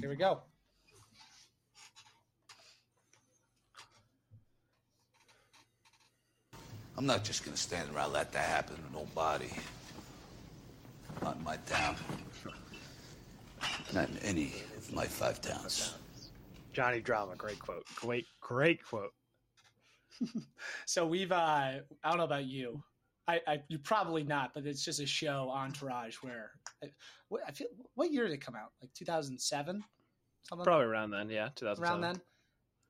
Here we go. I'm not just gonna stand around let that happen to nobody. Not in my town. Not in any of my five towns. Johnny Drama, great quote. Great, great quote. So we've uh I don't know about you. I, I you probably not, but it's just a show Entourage where I, what I feel what year did it come out? Like 2007? Something Probably around then, yeah, 2007. around then.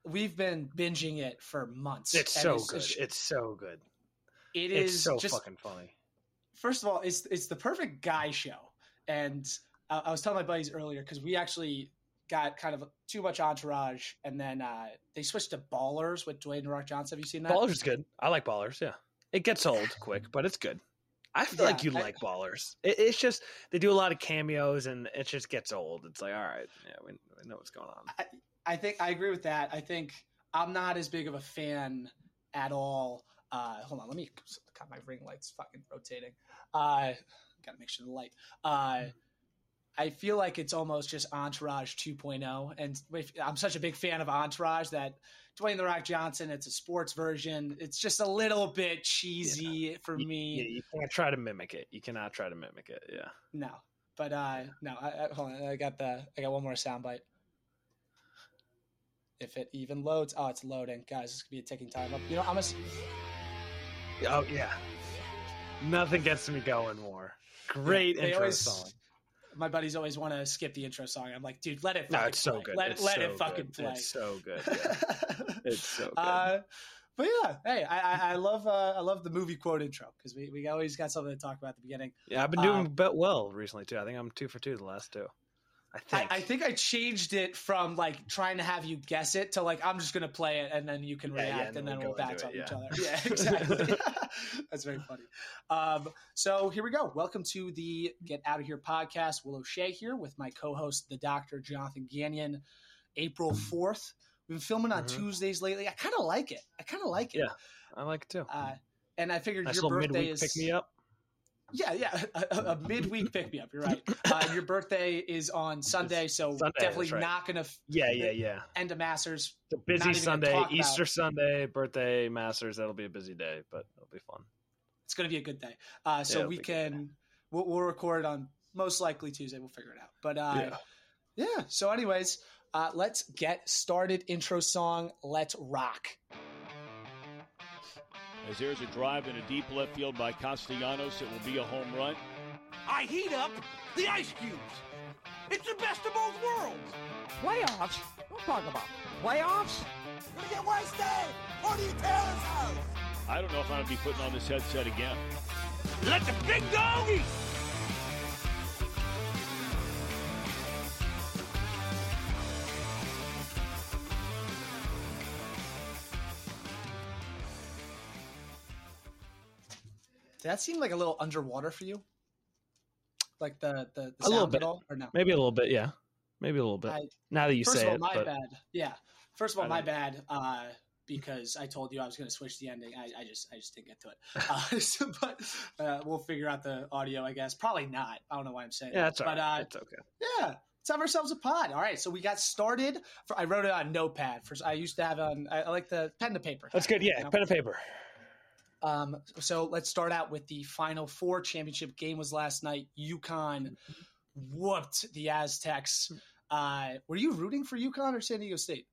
We've been binging it for months. It's so it's good. It's so good. it It's is so just fucking funny. first of all, it's it's the perfect guy show, and I, I was telling my buddies earlier because we actually got kind of too much entourage, and then uh, they switched to Ballers with Dwayne The Rock Johnson. Have you seen that? Ballers is good. I like Ballers. Yeah, it gets old quick, but it's good. I feel like you like Ballers. It, it's just they do a lot of cameos, and it just gets old. It's like, all right, yeah, we, we know what's going on. I think I agree with that. I think I'm not as big of a fan at all. Uh, hold on, let me. God, my ring light's fucking rotating. Uh, gotta make sure the light. Uh, I feel like it's almost just Entourage 2.0, and I'm such a big fan of Entourage that Dwayne the Rock Johnson. It's a sports version. It's just a little bit cheesy for You- me. Yeah, you can't try to mimic it. You cannot try to mimic it. Yeah. No, but uh, no. I, I, hold on, I got the. I got one more soundbite. If it even loads, oh, it's loading, guys. This could be a ticking time up. You know, I'm a. Oh yeah. Nothing gets me going more. Great they intro always- song. My buddies always want to skip the intro song. I'm like, dude, let it. No, Fucking it's so play. good. Let, it's let so it fucking good. play. It's so good. Yeah. It's so good. Uh, but yeah, hey, I, I, I love uh, I love the movie quote intro because we, we always got something to talk about at the beginning. yeah, I've been doing um, bet well recently too. I think I'm two for two the last two. I I, think. I think I changed it from like trying to have you guess it to like I'm just gonna play it and then you can Yeah, yeah, react and and then we'll bounce into off each other. Yeah, exactly. That's very funny. Um, so here we go. Welcome to the Get Out of Here podcast. Will O'Shea here with my co-host, the Doctor Jonathan Gagnon. April fourth. We've been filming on Mhm. Tuesdays lately. I kind of like it. I kind of like it. Yeah. I like it too. Uh, and I figured nice your birthday midweek is pick me up. Yeah, yeah, a, a, a midweek pick me up. You're right. Uh, your birthday is on Sunday, so Sunday, definitely right. not going to Yeah, yeah, yeah. end of Masters. The Not busy Sunday, Easter Sunday, birthday, Masters. That'll be a busy day, but it'll be fun. It's going to be a good day. Uh, so it'll we a can we'll, we'll record on most likely Tuesday. We'll figure it out. But uh, Yeah. yeah. So, anyways, uh, let's get started. Intro song. Let's rock. As there's a drive in a deep left field by Castellanos, it will be a home run. I heat up the ice cubes. It's the best of both worlds. Playoffs? Don't talk about playoffs. Gonna get wasted. Party at Taylor's house. I don't know if I'm going to be putting on this headset again. Let the big dog eat. That seem like a little underwater for you? Like the the, the A little sound bit. at all, or no? Maybe a little bit, yeah. Maybe a little bit. I- now that you First say of all, it, my but bad. Yeah. First of all, my bad. Uh, because I told you I was going to switch the ending. I, I just, I just didn't get to it. Uh, so, but uh, we'll figure out the audio, I guess. Probably not. I don't know why I'm saying. yeah, that. that's all But right. uh, it's okay. yeah, let's have ourselves a pod. All right. So we got started. For, I wrote it on Notepad. For I used to have on. I, I like the pen to paper. That's good. you Yeah, know? pen to paper. Um, so let's start out with the Final Four championship game was last night. UConn whooped the Aztecs. Uh, were you rooting for UConn or San Diego State?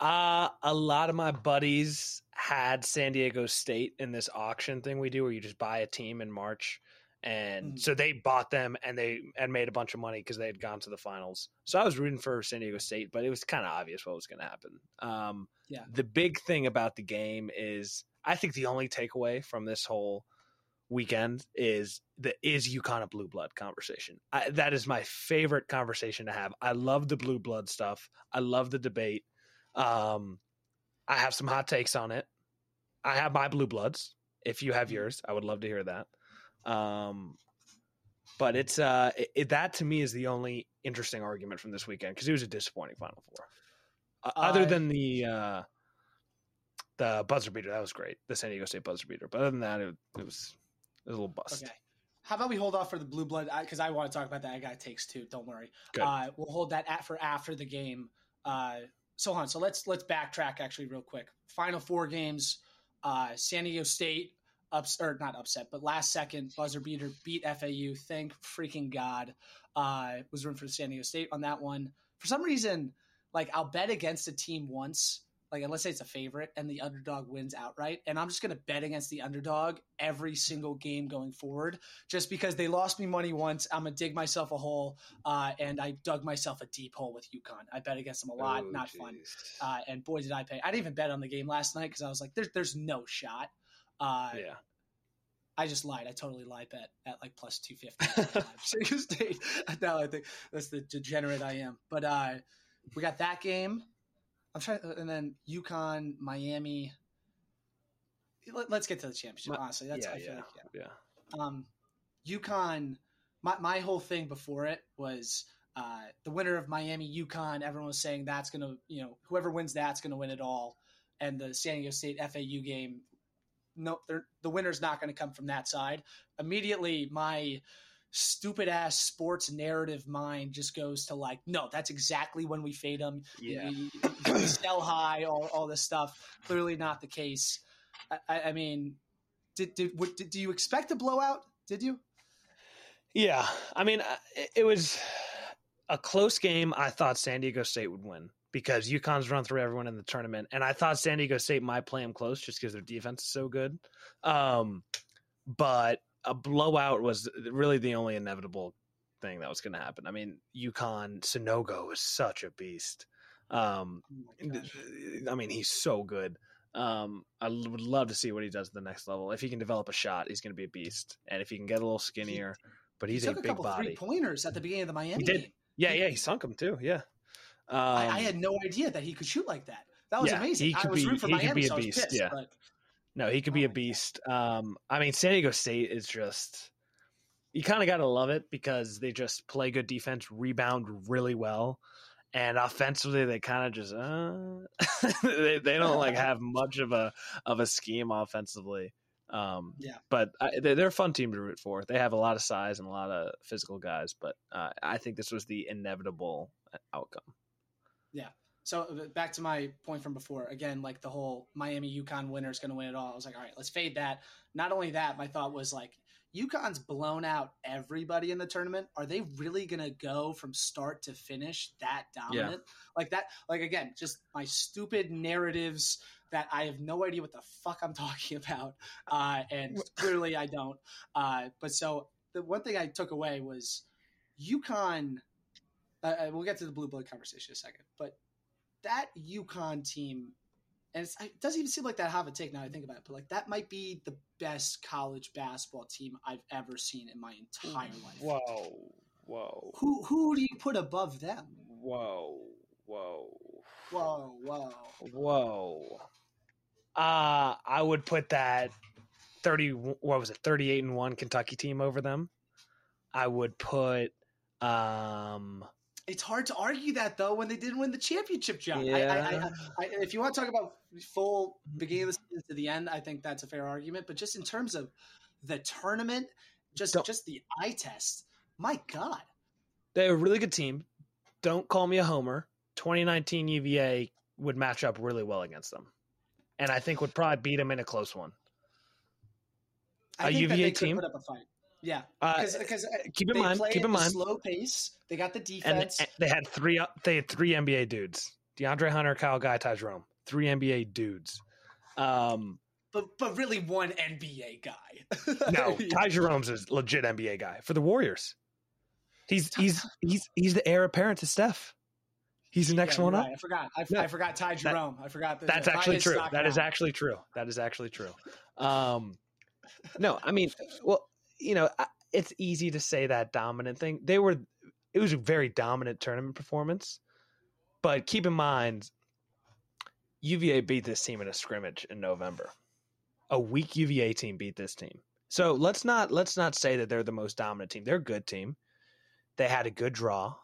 Uh, a lot of my buddies had San Diego State in this auction thing we do where you just buy a team in March. And Mhm. so they bought them and they and made a bunch of money because they had gone to the finals. So I was rooting for San Diego State, but it was kind of obvious what was going to happen. Um, Yeah. The big thing about the game is I think the only takeaway from this whole weekend is the is UConn a blue blood conversation. I, that is my favorite conversation to have. I love the blue blood stuff. I love the debate. Um, I have some hot takes on it. I have my blue bloods. If you have yours, I would love to hear that. Um, but it's uh, it, that to me is the only interesting argument from this weekend because it was a disappointing Final Four. Uh, other than the uh, the buzzer beater, that was great. The San Diego State buzzer beater, but other than that, it, it was it was a little bust. Okay. How about we hold off for the blue blood because I, want to talk about that I got takes two. Don't worry. Uh, we'll hold that at for after the game. Uh, so on. So let's let's backtrack actually real quick. Final four games. Uh, San Diego State ups or not upset, but last second buzzer beater beat FAU. Thank freaking God. Uh, was room for San Diego State on that one. For some reason, like I'll bet against a team once, like let's say it's a favorite and the underdog wins outright, and I'm just gonna bet against the underdog every single game going forward, just because they lost me money once. I'm gonna dig myself a hole, uh, and I dug myself a deep hole with UConn. I bet against them a lot, Oh, not fun. Uh, and boy, did I pay! I didn't even bet on the game last night because I was like, "There's, there's no shot." Uh, yeah. I just lied. I totally lied bet at like plus two fifty. Now I think that's the degenerate I am. But uh, we got that game. I'm trying, and then UConn, Miami. Let, us get to the championship. Honestly, that's yeah, I feel yeah, like yeah. yeah. Um, UConn. My my whole thing before it was uh, the winner of Miami UConn. Everyone was saying that's gonna you know whoever wins that's gonna win it all. And the San Diego State FAU game no, the winner's not going to come from that side. Immediately, my stupid ass sports narrative mind just goes to like, no, that's exactly when we fade them. Yeah. You, you- sell high, all, all this stuff. Clearly not the case. I, I mean, did did, what, did do you expect a blowout? Did you? Yeah, I mean, it- it was a close game. I thought San Diego State would win because UConn's run through everyone in the tournament, and I thought San Diego State might play them close just because their defense is so good. Um, but a blowout was really the only inevitable thing that was going to happen. I mean, UConn Sanogo is such a beast. Um, Oh. I mean, he's so good. Um, I would love to see what he does at the next level. If he can develop a shot, he's going to be a beast. And if he can get a little skinnier, but he's he a took a, big couple body. three pointers at the beginning of the Miami He did. game. Yeah, yeah, he sunk him too. Yeah. Um, I, I had no idea that he could shoot like that. That was Yeah, amazing. he I could was be- rooting for Miami, be a so beast, pissed, yeah. but no, he could be Oh a my God. beast. Um, I mean, San Diego State is just you kind of got to love it because they just play good defense, rebound really well, and offensively they kind of just uh, they they don't like have much of a of a scheme offensively. Um, Yeah. but I, they're, a fun team to root for. They have a lot of size and a lot of physical guys, but uh, I think this was the inevitable outcome. So uh, back to my point from before. Again, like the whole Miami UConn winner is going to win it all. I was like, all right, let's fade that. Not only that, my thought was like, UConn's blown out everybody in the tournament. Are they really going to go from start to finish that dominant? Like that, like again, just my stupid narratives that I have no idea what the fuck I'm talking about. Uh, and clearly I don't. Uh, but so the one thing I took away was UConn. Uh, uh, we'll get to the blue blood conversation in a second, but that UConn team, and it's, it doesn't even seem like that have a take now I think about it, but like that might be the best college basketball team I've ever seen in my entire life. Whoa, whoa, Who who do you put above them? whoa, whoa. Whoa, whoa. Whoa. Uh I would put that 30 what was it? 38 and 1 Kentucky team over them. I would put um It's hard to argue that though when they didn't win the championship, John. I, I, I, I, if you want to talk about full mm-hmm. beginning of the season to the end, I think that's a fair argument. But just in terms of the tournament, just Don't- just the eye test, my God. they're a really good team. Don't call me a homer. 2019 UVA would match up really well against them. And I think would probably beat them in a close one. I A UVA team? put up a fight. Yeah, Uh, because keep in mind, keep in mind slow pace. They got the defense. and they had three they had three NBA dudes. DeAndre Hunter, Kyle Guy, Ty Jerome. Three NBA dudes. Um but but really one NBA guy. No, Ty Jerome's a legit NBA guy for the Warriors. He's he's he's he's the heir apparent to Steph. He's the next Yeah, one you're up. I forgot. I, Yeah. I forgot Ty Jerome. I forgot that. That's that- actually true. That is down. actually true. That is actually true. Um, no, I mean, well, you know, it's easy to say that dominant thing. They were, it was a very dominant tournament performance, but keep in mind, UVA beat this team in a scrimmage in November. A weak UVA team beat this team. So let's not let's not say that they're the most dominant team. They're a good team. They had a good draw.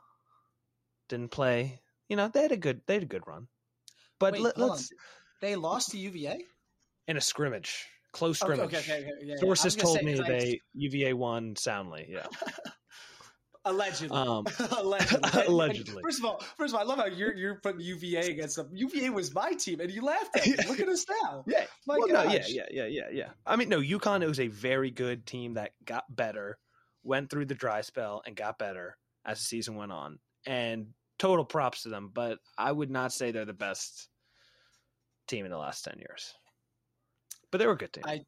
Didn't play. You know, they had a good they had a good run. But Wait, let, on. They lost to UVA. in a scrimmage Close scrimmage. okay, okay, okay, yeah, yeah. Sources I told say, me they UVA won soundly. Yeah. allegedly. Um, allegedly. And Allegedly. First of all, first of all, I love how you're you're putting UVA against them. UVA was my team, and you laughed at me. Look at us now. Yeah. My well, no, yeah, yeah, yeah, yeah, yeah. I mean, no, UConn was a very good team that got better, went through the dry spell, and got better as the season went on. And total props to them, but I would not say they're the best team in the last ten years. But they were a good team. I-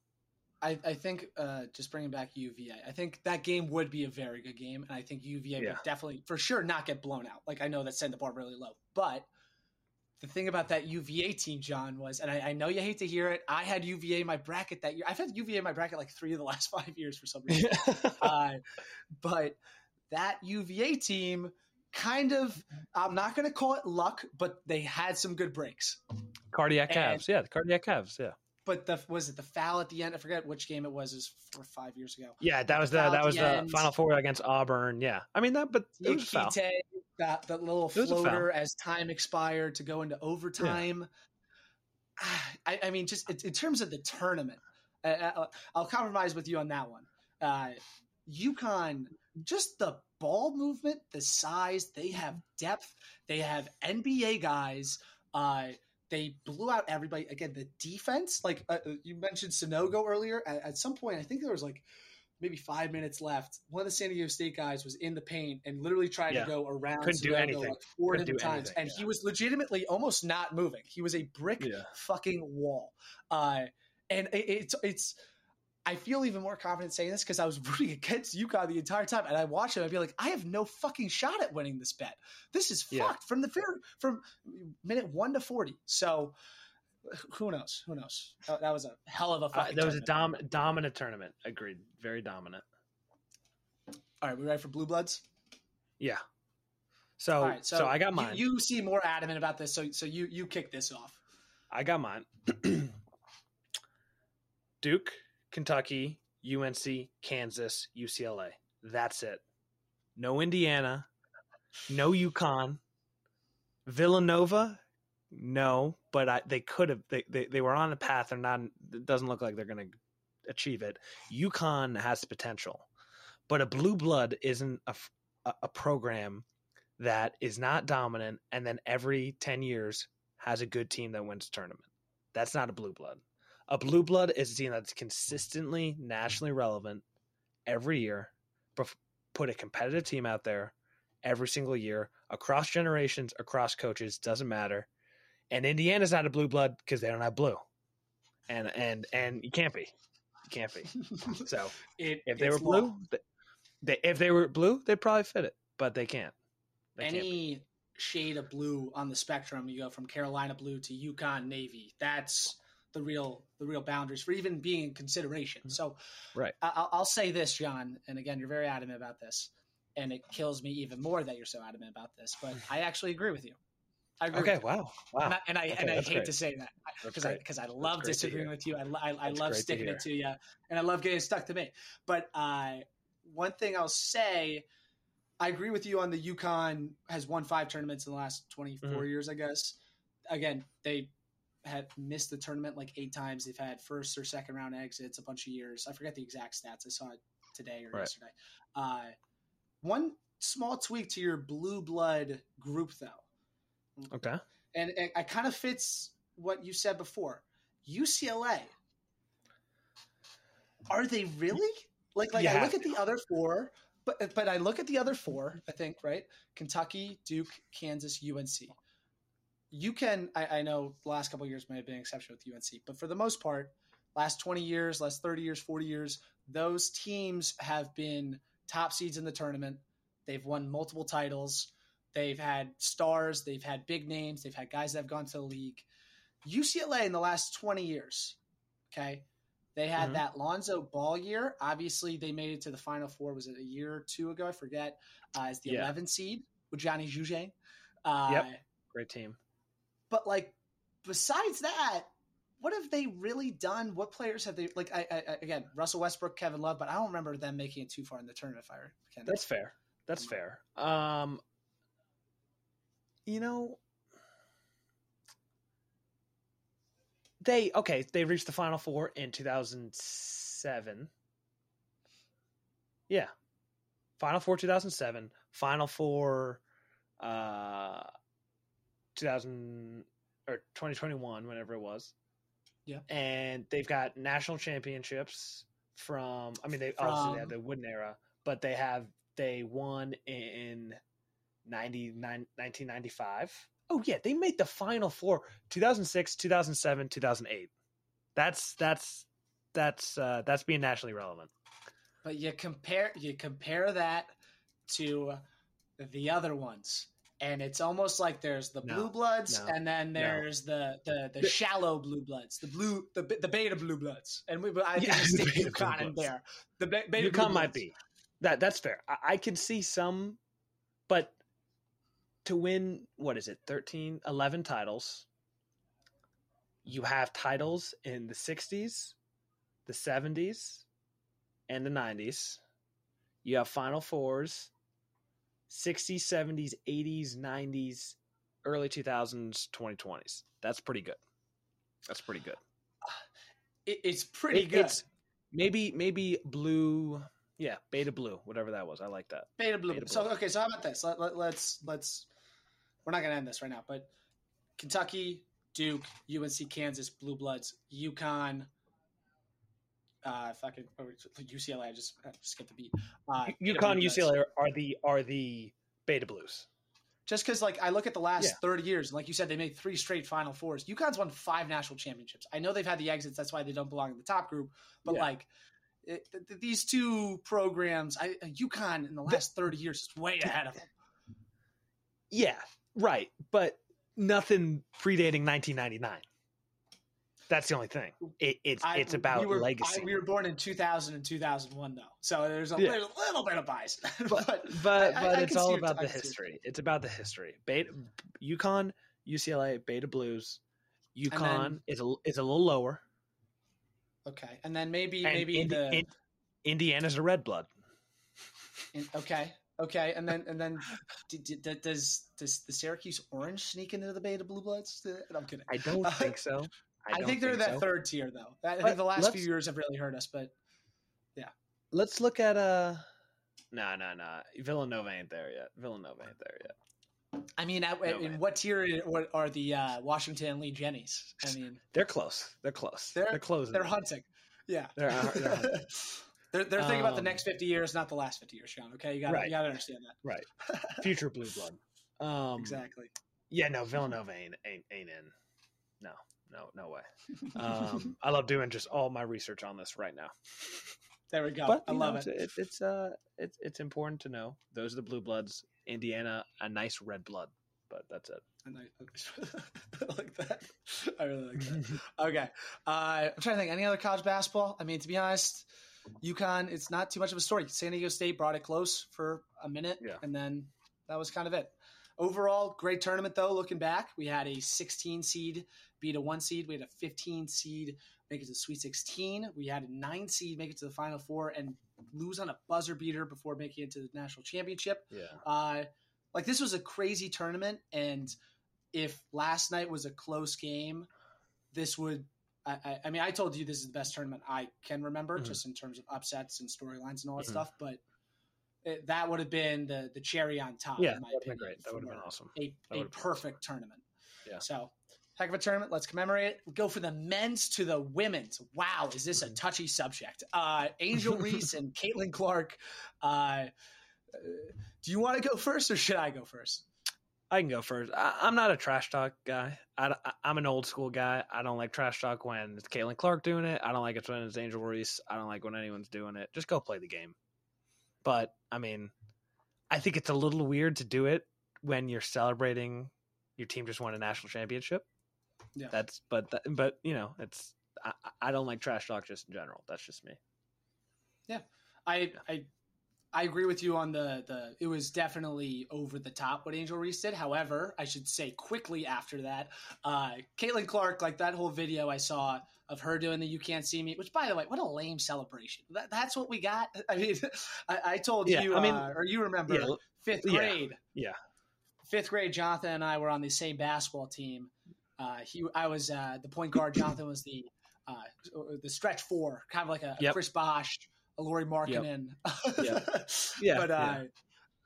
I, I think uh, just bringing back UVA, I think that game would be a very good game, and I think UVA Yeah. would definitely, for sure, not get blown out. Like I know that set the bar really low, but the thing about that UVA team, John, was, and I, I know you hate to hear it, I had UVA in my bracket that year. I've had UVA in my bracket like three of the last five years for some reason. uh, but that UVA team kind of, I'm not going to call it luck, but they had some good breaks. cardiac and- calves, yeah, the cardiac Cavs, yeah, But the was it the foul at the end? I forget which game it was. It was four or five years ago. yeah. That was the at that was the the end. final four against Auburn. Yeah, I mean that, but it was a foul. Got the little It was a foul. floater as time expired to go into overtime. I, I mean, just in, in terms of the tournament, uh, uh, I'll compromise with you on that one. Uh, UConn, just the ball movement, the size, they have depth, they have NBA guys. Uh, they blew out everybody. Again, the defense, like uh, you mentioned Sanogo earlier, at, at some point, I think there was like maybe five minutes left. One of the San Diego State guys was in the paint and literally tried Yeah. to go around. Couldn't do anything. Like four Couldn't different times, anything, and yeah. he was legitimately almost not moving. He was a brick Yeah. fucking wall. Uh, and it, it's it's. I feel even more confident saying this because I was rooting against UConn the entire time, and I watch him. I'd be like, I have no fucking shot at winning this bet. This is Yeah. fucked from the very from minute one to forty. So who knows? Who knows? That, that was a hell of a Uh, that was a dom- dominant tournament. Agreed. Very dominant. All right, we ready for blue bloods? Yeah. So, right, so, I got you- mine. You, seem more adamant about this, so so you you kick this off. I got mine. Duke, Kentucky, UNC, Kansas, UCLA. That's it. No Indiana, no UConn, Villanova. No, but I, they could have. They, they they were on a path. They're not. It doesn't look like they're going to achieve it. UConn has potential, but a blue blood isn't a, a program that is not dominant, and then every ten years has a good team that wins a tournament. That's not a blue blood. A blue blood is a team that's consistently nationally relevant every year, put a competitive team out there every single year across generations, across coaches, doesn't matter. And Indiana's not a blue blood because they don't have blue, and and and you can't be, you can't be. So It, if they were blue, they, if they were blue, they'd probably fit it, but they can't. They can't any shade of blue on the spectrum, you go from Carolina blue to UConn Navy. That's the real the real boundaries for even being in consideration. So, Mm-hmm. Right. I, I'll- I'll say this, John, and again, you're very adamant about this, and it kills me even more that you're so adamant about this. But I actually agree with you. I agree. Okay, with you. wow, wow. And I and I, Okay, and I hate great. to say that because I because I love disagreeing with you. I, I, I love great to sticking it to you, and I love getting stuck to me. But uh, one thing I'll say, I agree with you on the UConn has won five tournaments in the last 24 Mhm. years. I guess again they have missed the tournament like eight times. They've had first or second round exits a bunch of years. I forget the exact stats. I saw it today or Right. yesterday. Uh, one small tweak to your blue blood group though Okay. and it, it kind of fits what you said before. UCLA, are they really like? Like You I look at the other four, but but I look at the other four. I think right, Kentucky, Duke, Kansas, UNC. You can. I, I know the last couple of years may have been an exception with UNC, but for the most part, last twenty years, last thirty years, forty years, those teams have been top seeds in the tournament. They've won multiple titles. They've had stars. They've had big names. They've had guys that have gone to the league. UCLA in the last 20 years, okay, they had Mhm. that Lonzo Ball year. Obviously, they made it to the Final Four. Was it a year or two ago? I forget. Uh, as the Yeah. 11 seed with Johnny Juzang. Uh, Yep. Great team. But like, besides that, what have they really done? What players have they like? I, I again, Russell Westbrook, Kevin Love, but I don't remember them making it too far in the tournament. If I can. That's fair. That's fair. Um, you know, they okay. They reached the final four in two thousand seven. Yeah, final four two thousand seven. Final four, uh, two thousand or twenty twenty one, whenever it was. Yeah. and they've got national championships from. I mean, they obviously they have From- the wooden era, but they have they won in 99, 1995. Oh yeah, they made the final four 2006, 2007, 2008. That's that's that's uh that's being nationally relevant. But you compare you compare that to the other ones, and it's almost like there's the No, blue bloods, no, and then there's the the the The- shallow blue bloods, the blue the the beta blue bloods, and we I think Yeah, the stick beta blue UConn in there. The be- beta blue might bloods. be that. That's fair. I, I can see some, but to win what is it 13 11 titles you have titles in the 60s the 70s and the 90s you have final fours 60s 70s 80s 90s early 2000s 2020s that's pretty good that's pretty good It, it's pretty It- good. it's maybe maybe blue yeah beta blue whatever that was i like that Beta blue. Beta So blue. okay, so how about this? Let, let, let's let's. We're not gonna end this right now, but Kentucky, Duke, UNC, Kansas, Blue Bloods, UConn, uh, fucking or UCLA. I just I skipped the beat. Uh, UConn, UCLA are, the are the beta blues. Just because, like, I look at the last Yeah. thirty years, and like you said, they made three straight Final Fours. UConn's won five national championships. I know they've had the exits. That's why they don't belong in the top group. But Yeah. like. It, th- th- these two programs, I, uh, UConn in the last thirty years is way ahead of them. Yeah, right. But nothing predating 1999. That's the only thing. It, it's I- it's about we were, legacy. I, we were born in 2000 and 2001, though, so there's a Yeah. little, little bit of bias. but but but, I- but it's all about the history. It's about the history. Beta, UConn, UCLA, Beta Blues. UConn is a is a little lower. okay, and then maybe And maybe Indi- the In- Indiana's a red blood. in- okay okay, and then and then d- d- d- does does the Syracuse Orange sneak into the Beta Blue Bloods? Uh, I'm kidding. I don't think so. I, don't think they're that so. third tier though. I think the last few years have really hurt us, but yeah. Let's look at uh no no no Villanova ain't there yet. Villanova ain't there yet. I mean, at, No, in man. what tier what are the uh, Washington and Lee Jennies? I mean, They're close. They're close. They're- They're, closing. they're hunting. Yeah, They're, they're hunting. they're they're thinking about the Um, next 50 years, not the last 50 years, Sean. Okay, you got to Right. you got to understand that. right. Future blue blood. Um, exactly. Yeah, no, Villanova ain't ain't, ain't in. No, no, no way. Um, I love doing just all my research on this right now. There we go. But I love know, it. It's, it's uh, it's it's important to know those are the blue bloods. Indiana, a nice red blood, but that's it. And I, I like that. I really like that. okay. Uh, I'm trying to think. Any other college basketball? I mean, to be honest, UConn, it's not too much of a story. San Diego State brought it close for a minute, Yeah. and then that was kind of it. Overall, great tournament, though, looking back. We had a 16 seed beat a one seed. We had a 15 seed make it to the Sweet 16. We had a nine seed make it to the Final Four and lose on a buzzer beater before making it to the national championship. Yeah, Uh, like this was a crazy tournament, and if last night was a close game, this would. I, I, I mean, I told you this is the best tournament I can remember, Mhm. just in terms of upsets and storylines and all that Mhm. stuff. But it, that would have been the the cherry on top. yeah, in my that would have been opinion, great. That would have been awesome. A, a perfect tournament. Yeah. So heck of a tournament. Let's commemorate it. We'll go for the men's to the women's. Wow, is this a Mhm. touchy subject? Uh, Angel Reese and Caitlin Clark. Uh, do you want to go first or should I go first? I can go first. I, I'm not a trash talk guy. I, am an old school guy. I don't like trash talk when it's Caitlin Clark doing it. I don't like it when it's Angel Reese. I don't like when anyone's doing it. Just go play the game. But I mean, I think it's a little weird to do it when you're celebrating your team just won a national championship. Yeah. That's but that, but you know it's I, I don't like trash talk just in general. That's just me. Yeah. I I I agree with you on the the it was definitely over the top what Angel Reese did. However, I should say quickly after that, uh Caitlin Clark, like that whole video I saw of her doing the "You Can't See Me," which by the way, what a lame celebration. That, that's what we got. I mean, I, I told Yeah, you, I mean, uh, or you remember Yeah, fifth grade. yeah. Fifth grade, Jonathan and I were on the same basketball team. Uh, he, I was uh, the point guard. Jonathan was the uh, the stretch four, kind of like a, Yep. Chris Bosh, a Lauri Markkanen. Yep. Yeah, but yeah. uh,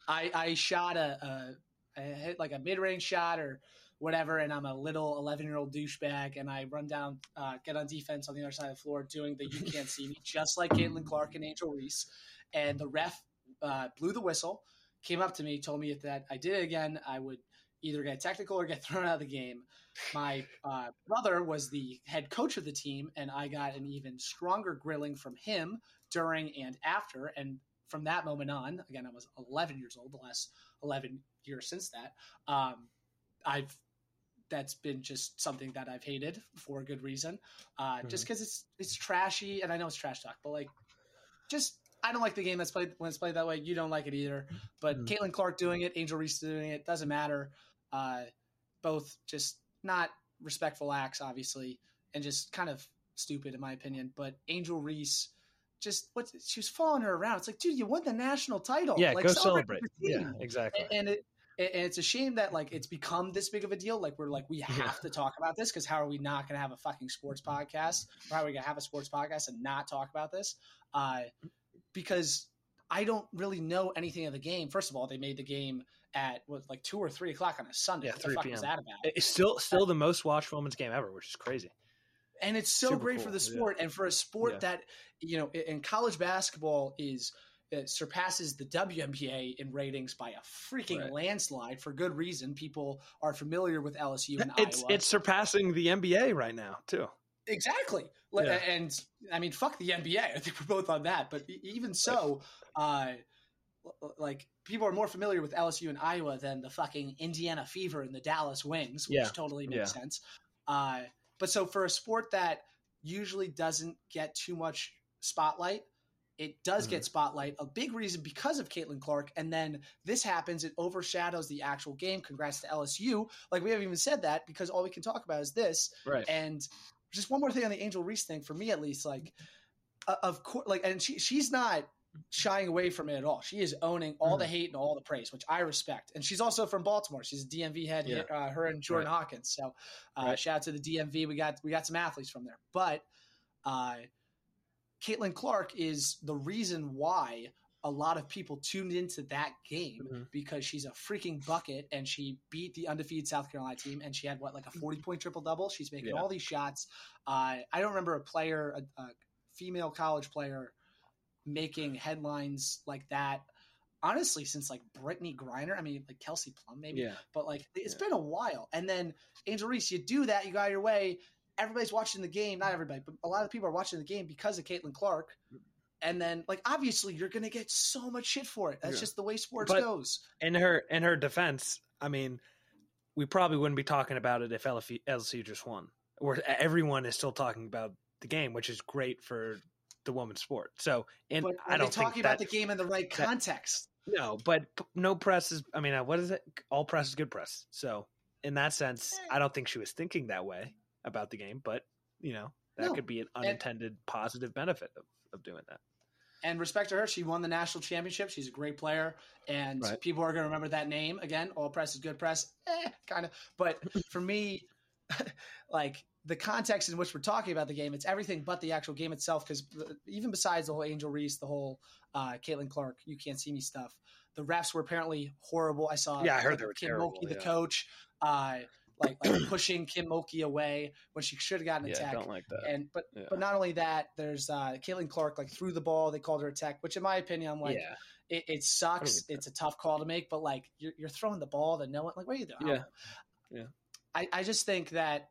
I I shot a, a I hit like a mid range shot or whatever, and I'm a little 11 year old douchebag, and I run down, uh, get on defense on the other side of the floor, doing the you can't see me, just like Caitlin Clark and Angel Reese, and the ref uh, blew the whistle, came up to me, told me that I did it again, I would either get technical or get thrown out of the game. My uh, brother was the head coach of the team, and I got an even stronger grilling from him during and after. And from that moment on, again, I was 11 years old, the last 11 years since that, um, I've that's been just something that I've hated for a good reason. Uh, Just because it's it's trashy, and I know it's trash talk, but like, just I don't like the game that's played when it's played that way. You don't like it either. But Mhm. Caitlin Clark doing it, Angel Reese doing it, doesn't matter. Uh, both just not respectful acts, obviously, and just kind of stupid in my opinion. But Angel Reese. Just what she was following her around. It's like, dude, you won the national title. Yeah, like, go celebrate celebrate. Yeah, exactly. and it and it's a shame that like it's become this big of a deal. Like we're like we have Yeah. to talk about this because how are we not going to have a fucking sports podcast? Or how are we going to have a sports podcast and not talk about this? Uh, because I don't really know anything of the game. First of all, they made the game at what like two or three o'clock on a Sunday. Yeah, what 3 the fuck was p.m.. that about? It's still still the most watched women's game ever, which is crazy. and it's so Super great for cool, the yeah. sport and for a sport Yeah. that you know in college basketball is it surpasses the WNBA in ratings by a freaking Right. landslide for good reason. People are familiar with LSU and It's Iowa. it's surpassing the NBA right now too. exactly, Yeah. and I mean, fuck the NBA. I think we're both on that. But even so, uh, like people are more familiar with LSU and Iowa than the fucking Indiana Fever and the Dallas Wings, which Yeah. totally makes Yeah. sense. Uh, but so for a sport that usually doesn't get too much spotlight, it does Mm-hmm. get spotlight. A big reason because of Caitlin Clark, and then this happens, it overshadows the actual game. Congrats to LSU. Like we haven't even said that because all we can talk about is this. Right. And just one more thing on the Angel Reese thing for me, at least, like, uh, of course, like, and she she's not shying away from it at all. She is owning all Mm-hmm. the hate and all the praise, which I respect. And she's also from Baltimore. She's a DMV head. Yeah. Uh, her and Jordan Hawkins. So, uh, Right. shout out to the DMV. We got we got some athletes from there, but uh, Caitlin Clark is the reason why a lot of people tuned into that game Mhm. because she's a freaking bucket and she beat the undefeated South Carolina team and she had what like a 40 point triple double. She's making Yeah. all these shots. Uh, I don't remember a player, a, a female college player, making headlines like that. Honestly, since like Brittney Griner, I mean, like Kelsey Plum, maybe Yeah. but like it's Yeah. been a while. And then Angel Reese, you do that, you got your way. Everybody's watching the game, not everybody, but a lot of people are watching the game because of Caitlin Clark. And then, like, obviously, you're gonna get so much shit for it. That's Yeah. just the way sports But- goes. In her in her defense, I mean, we probably wouldn't be talking about it if LSU, LSU just won. Where everyone is still talking about the game, which is great for the women's sport. So, and But I don't talking think about the game in the right that- context? no, but no press is. I mean, uh, what is it? All press is good press. So, in that sense, Eh. I don't think she was thinking that way about the game. But you know, that No. could be an unintended positive benefit of, of doing that. And respect to her, she won the national championship. She's a great player, and Right. people are going to remember that name again. All press is good press, eh, kind of. But for me, like the context in which we're talking about the game, it's everything but the actual game itself. Because even besides the whole Angel Reese, the whole uh, Caitlin Clark, you can't see me stuff, the refs were apparently horrible. I saw, Yeah, I heard they were Kim terrible, Mulkey, the coach, uh, like like pushing Kim Mulkey away when she should have gotten a Yeah, tech. don't like that. And but Yeah. but not only that, there's uh Caitlin Clark like threw the ball. They called her a tech, which in my opinion, I'm like, yeah, it, it sucks. It's a tough call to make, but like you're, you're throwing the ball to no one. Like what are you doing? Yeah. Yeah. I, I just think that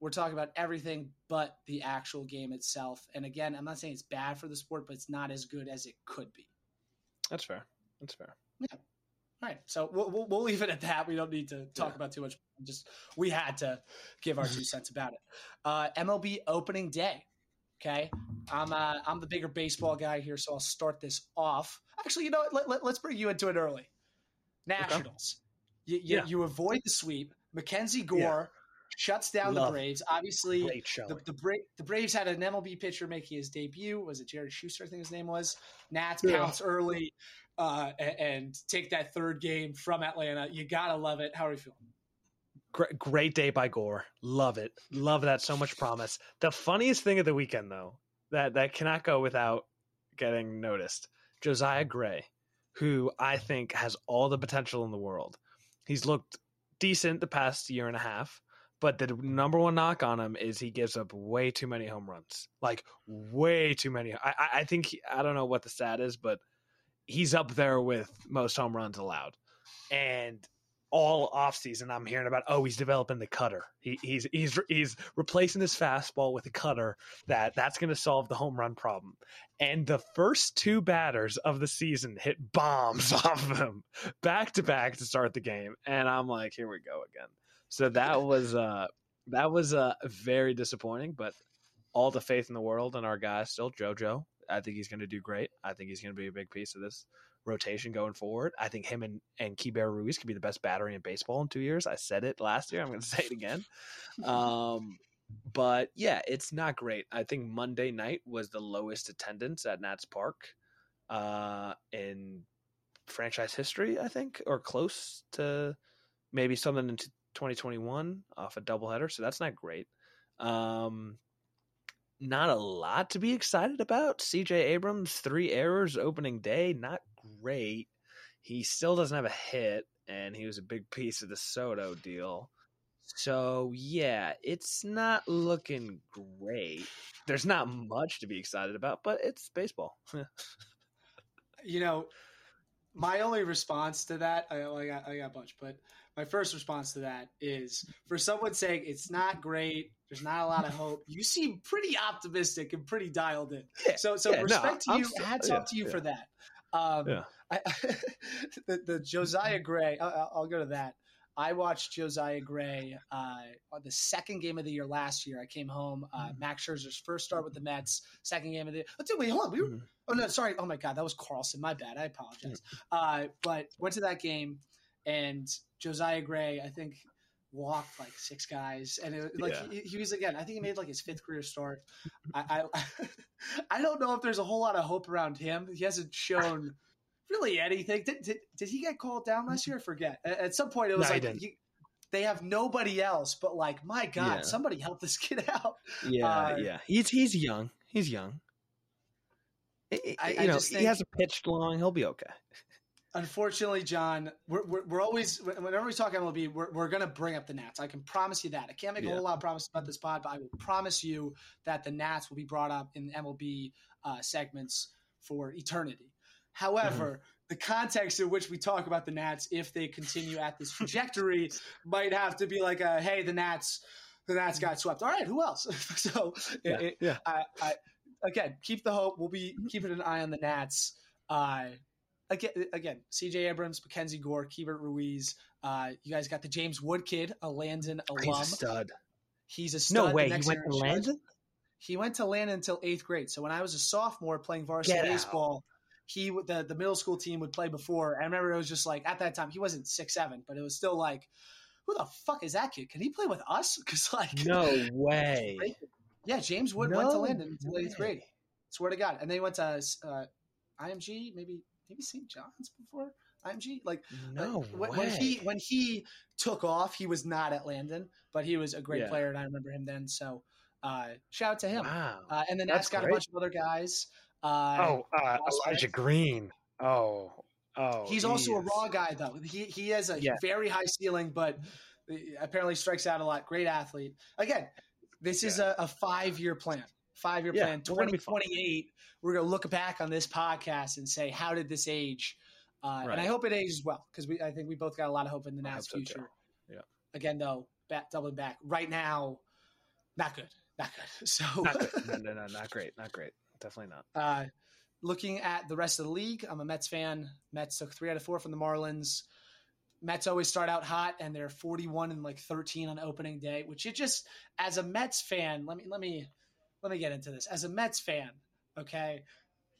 we're talking about everything but the actual game itself. And again, I'm not saying it's bad for the sport, but it's not as good as it could be. that's fair. That's fair. All right, so we'll, we'll, we'll leave it at that. We don't need to talk Yeah. about too much. Just we had to give our two cents about it. Uh, MLB opening day. Okay, I'm uh, I'm the bigger baseball guy here, so I'll start this off. Actually, you know what? Let, let, let's bring you into it early. Nationals. You, you, Yeah. you avoid the sweep. Mackenzie Gore shuts down Love the Braves. Obviously, the, the, Bra- the Braves had an MLB pitcher making his debut. Was it Jared Shuster? I think his name was. Nats Yeah. pounce early uh, and, take that third game from Atlanta. You gotta love it. How are you feeling? Great, great day by Gore. Love it. Love that. So much promise. The funniest thing of the weekend, though, that that cannot go without getting noticed. Josiah Gray, who I think has all the potential in the world. He's looked decent the past year and a half, but the number one knock on him is he gives up way too many home runs. Like way too many. I I think he, I don't know what the stat is, but he's up there with most home runs allowed. And all offseason I'm hearing about oh he's developing the cutter. He, he's he's he's replacing his fastball with a cutter that that's going to solve the home run problem. And the first two batters of the season hit bombs off of him back to back to start the game and I'm like here we go again. So that was uh that was uh very disappointing but all the faith in the world in our guy still JoJo. I think he's going to do great. I think he's going to be a big piece of this rotation going forward. I think him and, and Keibert Ruiz could be the best battery in baseball in two years. I said it last year. I'm going to say it again. Um, but yeah, it's not great. I think Monday night was the lowest attendance at Nats Park uh, in franchise history, I think, or close to maybe something in 2021 off a doubleheader. So that's not great. Um, not a lot to be excited about. CJ Abrams, three errors opening day, not great. He still doesn't have a hit, and he was a big piece of the Soto deal. So yeah, it's not looking great. There's not much to be excited about, but it's baseball. you know, my only response to that, I, I got I got a bunch, but my first response to that is for someone saying it's not great, there's not a lot of hope. You seem pretty optimistic and pretty dialed in. Yeah, so so yeah, respect no, to you, I'm, hats yeah, off to you for that. Um, yeah. I, the, the Josiah Gray, I'll, I'll, go to that. I watched Josiah Gray uh, on the second game of the year last year. I came home. Uh, mm. Max Scherzer's first start with the Mets, second game of the year. Oh, wait, hold on. We were, mm. Oh, no, sorry. Oh, my God. That was Carlson. My bad. I apologize. Mm. Uh, but went to that game, and Josiah Gray, I think, walked like six guys, and it, like yeah. he, he, was again. I think he made like his fifth career start. I, I, I don't know if there's a whole lot of hope around him. He hasn't shown really anything. Did, did, did he get called down last year? I forget. At, at some point, it was no, like he, they have nobody else. But like, my God, yeah. somebody help this kid out. Yeah, uh, yeah. He's he's young. He's young. I, you know, think, he hasn't pitched long. He'll be okay. Unfortunately, John, we're, we're, we're, always whenever we talk MLB, we're, we're going to bring up the Nats. I can promise you that. I can't make yeah. a whole lot of promises about this pod, but I will promise you that the Nats will be brought up in MLB uh, segments for eternity. However, mm-hmm. the context in which we talk about the Nats, if they continue at this trajectory, might have to be like a hey, the Nats, the Nats got swept. All right, who else? so yeah, it, yeah. I, I, again, keep the hope. We'll be keeping an eye on the Nats. Uh, again, again, C.J. Abrams, Mackenzie Gore, Keibert Ruiz. Uh, you guys got the James Wood kid, a Landon alum. He's a stud. He's a stud. No way. He went to Landon. He went to Landon until eighth grade. So when I was a sophomore playing varsity Get baseball, out he the the middle school team would play before. I remember it was just like at that time he wasn't six seven, but it was still like, who the fuck is that kid? Can he play with us? Because like, no way. Yeah, James Wood no went to Landon until eighth grade. Swear to God, and then he went to uh, IMG, maybe maybe St. John's before IMG. Like no uh, when, when, he when he took off, he was not at Landon, but he was a great yeah. player, and I remember him then. So uh, shout out to him. Wow. Uh, and then that's got great. a bunch of other guys. Uh, oh, uh, Elijah Green. Oh, oh. He's also is. a raw guy, though. He he has a yeah. very high ceiling, but apparently strikes out a lot. Great athlete. Again, this yeah. is a, a five year plan. Five year yeah, plan. Twenty twenty eight. We're gonna look back on this podcast and say, how did this age? Uh, right. And I hope it ages well because we I think we both got a lot of hope in the so future. Too. Yeah. Again, though, back, doubling back right now, not good. Not good. So not good. No, no, no, not great. Not great definitely not. Uh, looking at the rest of the league, I'm a Mets fan. Mets took three out of four from the Marlins. Mets always start out hot, and they're 41 and like 13 on opening day, which it just as a Mets fan, let me let me let me get into this. As a Mets fan, okay,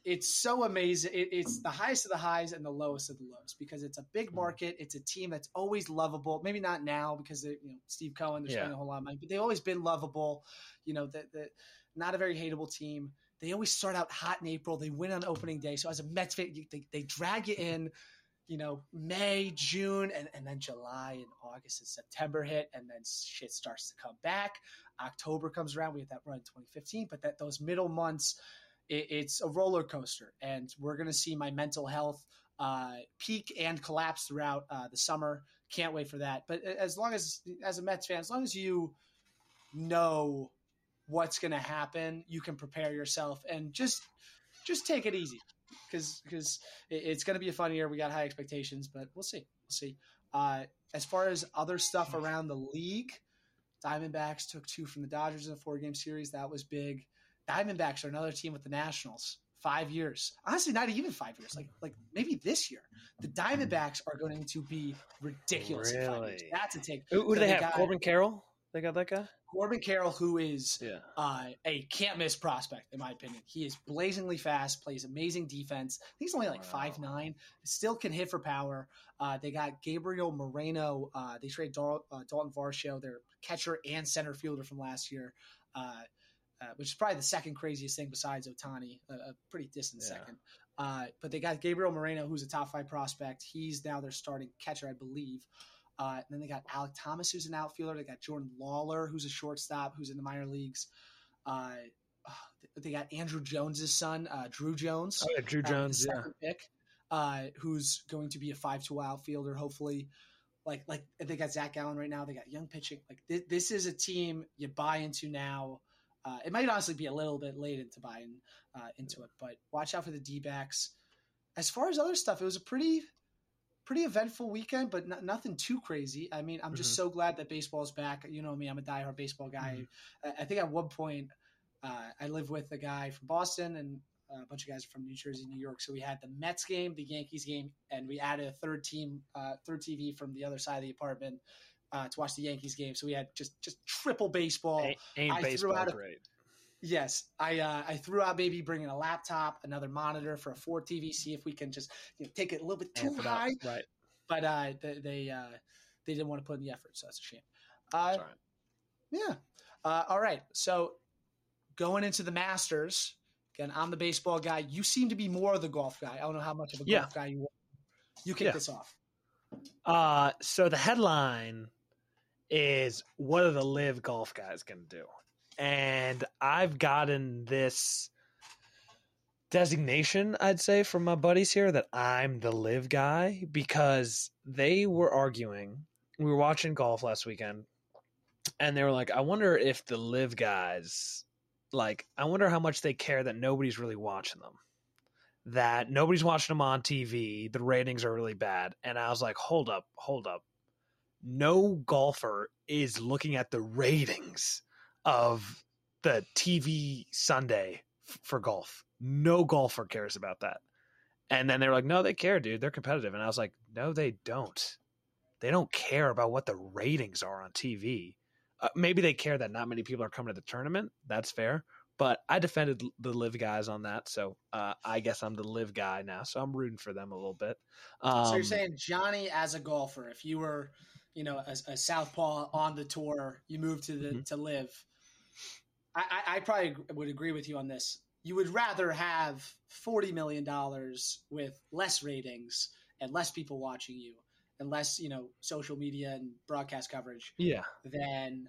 it's so amazing. It, it's the highest of the highs and the lowest of the lows because it's a big mm-hmm. market. It's a team that's always lovable. Maybe not now because you know Steve Cohen, they're yeah. spending a whole lot of money, but they've always been lovable. You know, that the, not a very hateable team. They always start out hot in April. They win on opening day. So as a Mets fan, they, they drag you in. You know, May, June, and, and then July and August and September hit, and then shit starts to come back. October comes around, we had that run in 2015, but that those middle months, it, it's a roller coaster, and we're gonna see my mental health uh, peak and collapse throughout uh, the summer. Can't wait for that. But as long as, as a Mets fan, as long as you know what's going to happen, you can prepare yourself and just just take it easy because because it's going to be a fun year. We got high expectations, but we'll see. We'll see. Uh, as far as other stuff around the league, Diamondbacks took two from the Dodgers in a four game series. That was big. Diamondbacks are another team with the Nationals. Five years, honestly, not even five years. Like, like maybe this year, the Diamondbacks are going to be ridiculous. Really? That's a take. Who, who do So they they have? got- Corbin Carroll. They got that guy. Corbin Carroll, who is Yeah. uh, a can't miss prospect in my opinion. He is blazingly fast, plays amazing defense. He's only like Wow. five nine, still can hit for power. Uh, they got Gabriel Moreno. Uh, they traded Dal- uh, Dalton Varsho, their catcher and center fielder from last year, uh, uh, which is probably the second craziest thing besides Ohtani, a, a pretty distant Yeah. second. Uh, but they got Gabriel Moreno, who's a top five prospect. He's now their starting catcher, I believe. Uh, and then they got Alek Thomas, who's an outfielder. They got Jordan Lawlar, who's a shortstop, who's in the minor leagues. Uh, they got Andruw Jones's son, uh, Drew Jones, Oh yeah, Drew uh, Jones. Yeah. pick, uh, who's going to be a five-tool outfielder, hopefully. Like, like they got Zac Gallen right now. They got young pitching. Like, this, this is a team you buy into now. Uh, it might honestly be a little bit late into buying uh, into it, but watch out for the D-backs. As far as other stuff, it was a pretty pretty eventful weekend, but n- nothing too crazy. I mean, I'm just Mhm. so glad that baseball is back. You know me, I'm a diehard baseball guy. I, I think at one point uh, I lived with a guy from Boston and a bunch of guys from New Jersey, New York. So we had the Mets game, the Yankees game, and we added a third team, uh, third TV from the other side of the apartment uh, to watch the Yankees game. So we had just just triple baseball. Ain't, ain't I threw baseball out a- great? Yes, I uh, I threw out maybe bringing a laptop, another monitor for a four TV, see if we can just you know, take it a little bit too Amp it up. high. Right. But uh, they they, uh, they didn't want to put in the effort, so that's a shame. Uh, yeah. Uh, all right. So going into the Masters, again, I'm the baseball guy. You seem to be more of the golf guy. I don't know how much of a Yeah. golf guy you are. You kick Yeah. this off. Uh, so the headline is what are the live golf guys going to do? And I've gotten this designation, I'd say, from my buddies here that I'm the live guy because they were arguing. We were watching golf last weekend and they were like, I wonder if the live guys, like, I wonder how much they care that nobody's really watching them that nobody's watching them on TV. The ratings are really bad. And I was like, hold up, hold up. No golfer is looking at the ratings of the TV Sunday f- for golf. No golfer cares about that. And then they were like, no, they care, dude. They're competitive. And I was like, no, they don't. They don't care about what the ratings are on TV. Uh, maybe they care that not many people are coming to the tournament. That's fair but I defended the live guys on that, so uh, I guess I'm the live guy now. So I'm rooting for them a little bit. Um, so you're saying Johnny, as a golfer, if you were, you know, a, a southpaw on the tour, you moved to the Mhm. to live. I, I, I probably would agree with you on this. You would rather have forty million dollars with less ratings and less people watching you and less, you know, social media and broadcast coverage yeah, than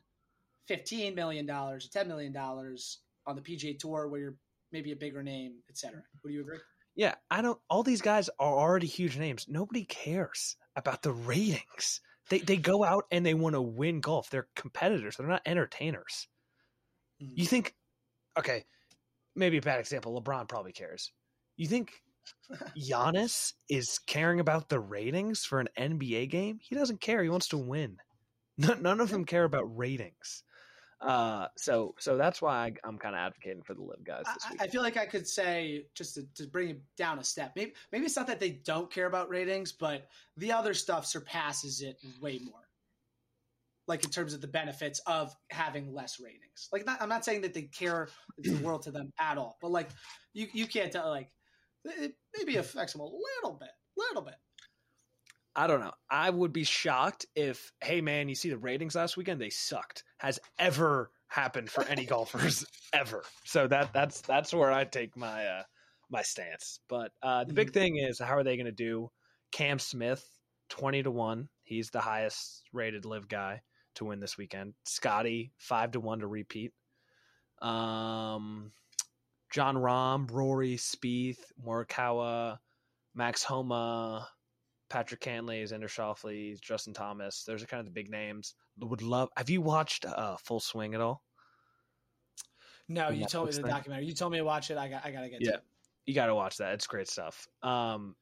fifteen million dollars, ten million dollars on the PGA Tour, where you're maybe a bigger name, etc. Would you agree? yeah. I don't. All these guys are already huge names. Nobody cares about the ratings. They they go out and they want to win golf. They're competitors. They're not entertainers. Mhm. You think? Okay, maybe a bad example. LeBron probably cares. You think Giannis is caring about the ratings for an NBA game? He doesn't care. He wants to win. None none of them care about ratings. Uh, so so that's why I, I'm kind of advocating for the live guys this I. I feel like I could say just to, to bring it down a step. Maybe maybe it's not that they don't care about ratings, but the other stuff surpasses it way more. Like in terms of the benefits of having less ratings. Like not, I'm not saying that they care the world to them at all, but like you you can't tell like it maybe affects them a little bit, little bit. I don't know. I would be shocked if, hey man, you see the ratings last weekend? They sucked. Has ever happened for any golfers ever. So that that's that's where I take my uh, my stance. But uh, the big thing is, how are they going to do? Cam Smith, 20 to 1. He's the highest rated live guy to win this weekend. Scotty, 5 to 1 to repeat. Um, Jon Rahm, Rory, Spieth, Morikawa, Max Homa, Patrick Cantlay, Xander Schauffele, Justin Thomas. Those are kind of the big names. Would love. Have you watched uh, Full Swing at all? No, you told me the thing? documentary. You told me to watch it. I got. I gotta get Yeah. to it. You got to watch that. It's great stuff. Um,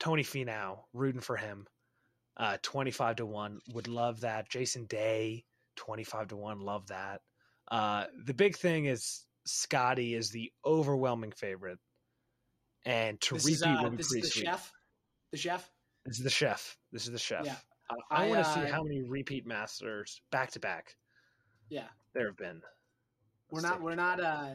Tony Finau, rooting for him. Uh, 25 to 1. Would love that. Jason Day, 25 to 1. Love that. Uh, the big thing is Scotty is the overwhelming favorite. And to This repeat is, uh, this is the sweet. chef. The chef. This is the chef. This is the chef. Yeah. I, I, I, want to see uh, how many repeat masters back to back Yeah. there have been. We're not. We're not. Uh,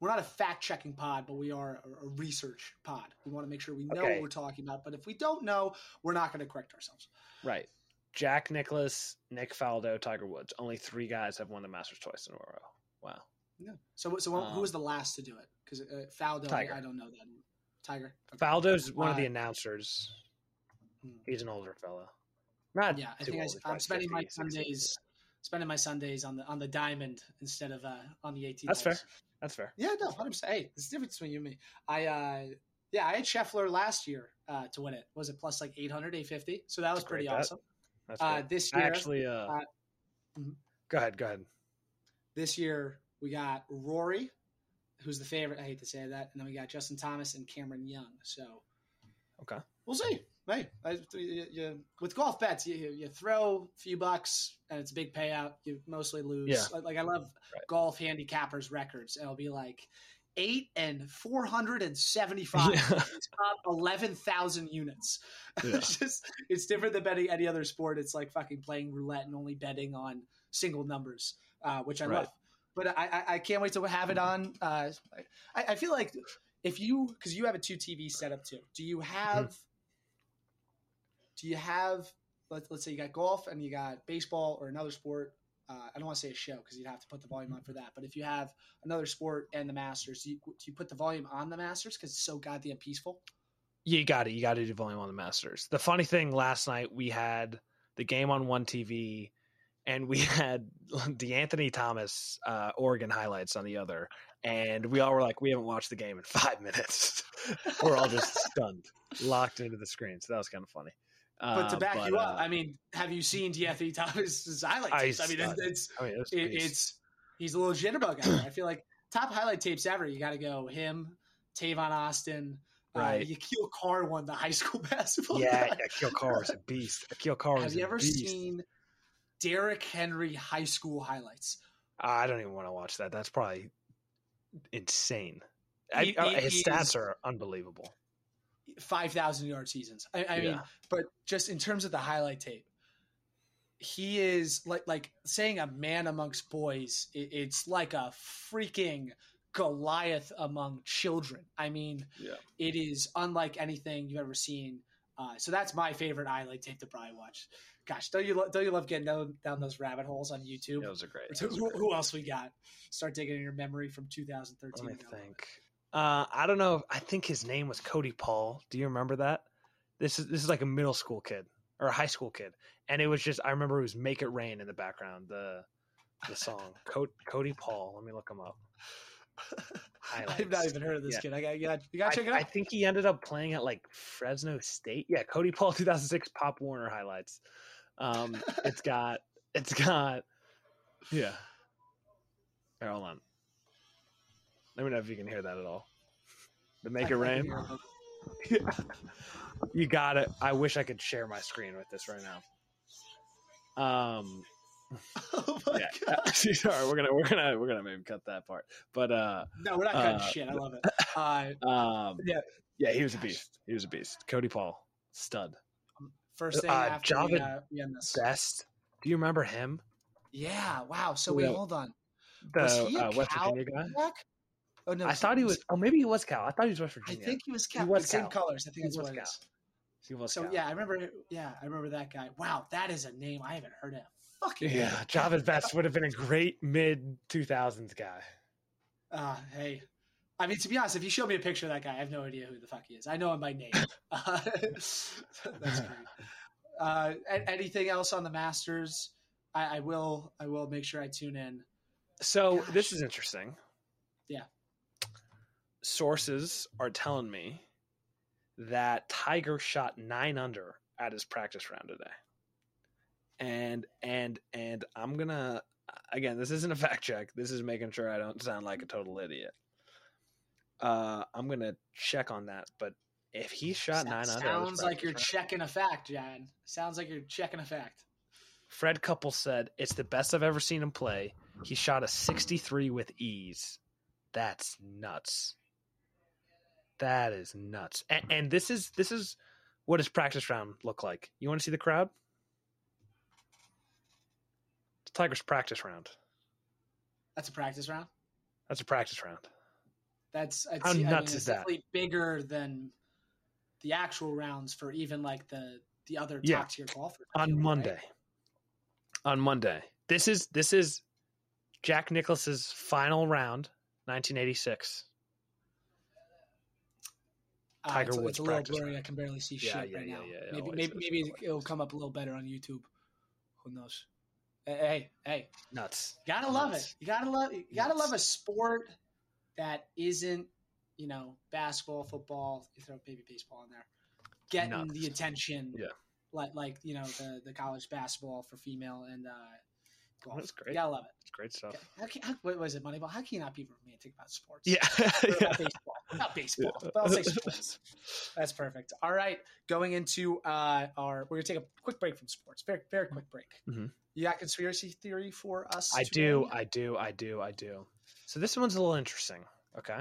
we're not a fact checking pod, but we are a, research pod. We want to make sure we know Okay. what we're talking about. But if we don't know, we're not going to correct ourselves. Right. Jack Nicklaus, Nick Faldo, Tiger Woods. Only three guys have won the Masters twice in a row. Wow. Yeah. So, so who Um, was the last to do it? Because uh, Faldo, I, Tiger. I don't know that. Tiger. Okay. Faldo's one of the Uh, announcers. Hmm. He's an older fella. Not Yeah, I think I, old, he's I'm probably spending my 50, 60, Sundays, spending my Sundays on the on the diamond instead of uh, on the 18. That's fair. That's fair. Yeah, no, hundred percent. Hey, there's a difference between you and me. I, uh, yeah, I had Scheffler last year uh, to win it. Was it plus like 800, 850? So that was That's a great pretty bet. awesome. That's Uh, great. this I year, actually. Uh, uh, mhm. Go ahead. Go ahead. this year we got Rory, who's the favorite. I hate to say that, and then we got Justin Thomas and Cameron Young. So Okay. we'll see. Hey, I, you, you, with golf bets, you, you, throw a few bucks and it's a big payout. You mostly lose. Yeah. Like, like I love Right. golf handicappers records. It'll be like eight and four hundred and seventy-five. Yeah. It's eleven thousand units. Yeah. it's just it's different than betting any other sport. It's like fucking playing roulette and only betting on single numbers, uh, which I Right. love. But I, I, I can't wait to have it on. Uh, I, I feel like if you because you have a two TV setup too. Do you have? Do you have? Let's let's say you got golf and you got baseball or another sport. Uh, I don't want to say a show because you'd have to put the volume on for that. But if you have another sport and the Masters, do you, do you put the volume on the Masters because it's so goddamn peaceful? You got it. You got to do volume on the Masters. The funny thing last night, we had the game on one TV, and we had the Anthony Thomas uh, Oregon highlights on the other, and we all were like, we haven't watched the game in five minutes. we're all just stunned, locked into the screen. So that was kind of funny. But to Uh, back but, you up, uh, I mean, have you seen De'Anthony Thomas's highlight I tapes? I mean, it's, it's I mean, it it, it's he's a little jitterbug there. I feel like top highlight tapes ever. You got to go him, Tavon Austin, Right. Uh, Aquille Carr won the high school basketball. yeah, guy. Aquille Carr was a beast. Aquille Carr Have you ever beast. seen Derrick Henry high school highlights? I don't even want to watch that. That's probably insane. I, uh, his is- stats are unbelievable. Five thousand yard seasons. I, I mean, but just in terms of the highlight tape, he is like like saying a man amongst boys. It, it's like a freaking Goliath among children. I mean, Yeah. it is unlike anything you've ever seen. Uh, so that's my favorite highlight tape to probably watch. Gosh, don't you lo- don't you love getting down, down those rabbit holes on YouTube? Those are great. Who, are great. who else we got? Start digging in your memory from 2013. Let me think. Uh, I don't know. I think his name was Cody Paul. Do you remember that? This is this is like a middle school kid or a high school kid, and it was just I remember it was "Make It Rain" in the background. The the song Co- Cody Paul. Let me look him up. I've not even heard of this Yeah. kid. I got, you got, you got to check it I, I think he ended up playing at like Fresno State. Yeah, Cody Paul 2006 Pop Warner highlights. Um, it's got it's got yeah. Here, hold on. Let me know if you can hear that at all. The make it rain. You got it. I wish I could share my screen with this right now. Um, oh my yeah. god! Sorry, we're gonna we're gonna we're gonna maybe cut that part. But uh, No, we're not cutting Uh, shit. I love it. Uh, um, Yeah. yeah, he was a beast. He was a beast. Cody Paul, stud. first thing Uh, after we, uh, we. Best. Do you remember him? Yeah. Wow. So wait, hold on. The Was he a uh, West Virginia guy. Oh no. I thought he was. Oh, maybe he was Cal. I thought he was West Virginia. I think he was Cal. was Same Cal. colors. I think He that's was Cal. is. he was So Cal. yeah, I remember. Yeah, I remember that guy. Wow, that is a name I haven't heard of. Fucking Yeah, Jahvid Best would have been a great mid two thousands guy. Uh, hey, I mean, to be honest, if you show me a picture of that guy, I have no idea who the fuck he is. I know him by name. Uh, that's great. Uh, anything else on the Masters? I, I, will. I will make sure I tune in. So Gosh. this is interesting. Yeah. Sources are telling me that Tiger shot nine under at his practice round today. And and and I'm gonna again, this isn't a fact check. This is making sure I don't sound like a total idiot. Uh, I'm gonna check on that, but if he shot nine sounds under, sounds like you're checking a fact, John. Sounds like you're checking a fact. Fred Couples said it's the best I've ever seen him play. He shot a 63 with ease. That's nuts. That is nuts. And, mm-hmm. and this is this is what does practice round look like. You want to see the crowd? It's Tiger's practice round. That's a practice round. That's a practice round. That's how see, nuts I mean, is that? Bigger than the actual rounds for even like the the other top tier golfers on Monday. Right? On Monday, this is this is Jack Nicklaus's final round, 1986. Uh, Tiger uh, it's, Woods. It's a little blurry. I can barely see yeah, shit yeah, right now. maybe maybe, maybe it'll come up a little better on YouTube. Who knows? Hey, hey, nuts! You gotta nuts. love it. You gotta love. You gotta nuts. love a sport that isn't, you know, basketball, football. You throw maybe baseball in there, getting nuts. the attention. Yeah. Like like you know the the college basketball for female and uh, golf. That's great. You gotta love it. It's great stuff. How can, how, what was it, Moneyball? How can you not be romantic about sports? Yeah. yeah. About baseball. Not baseball, I'll say sports. That's perfect. All right. Going into uh, our, we're going to take a quick break from sports. Very, very quick break. Mm-hmm. You got conspiracy theory for us? I today? do. I do. I do. I do. So this one's a little interesting. Okay.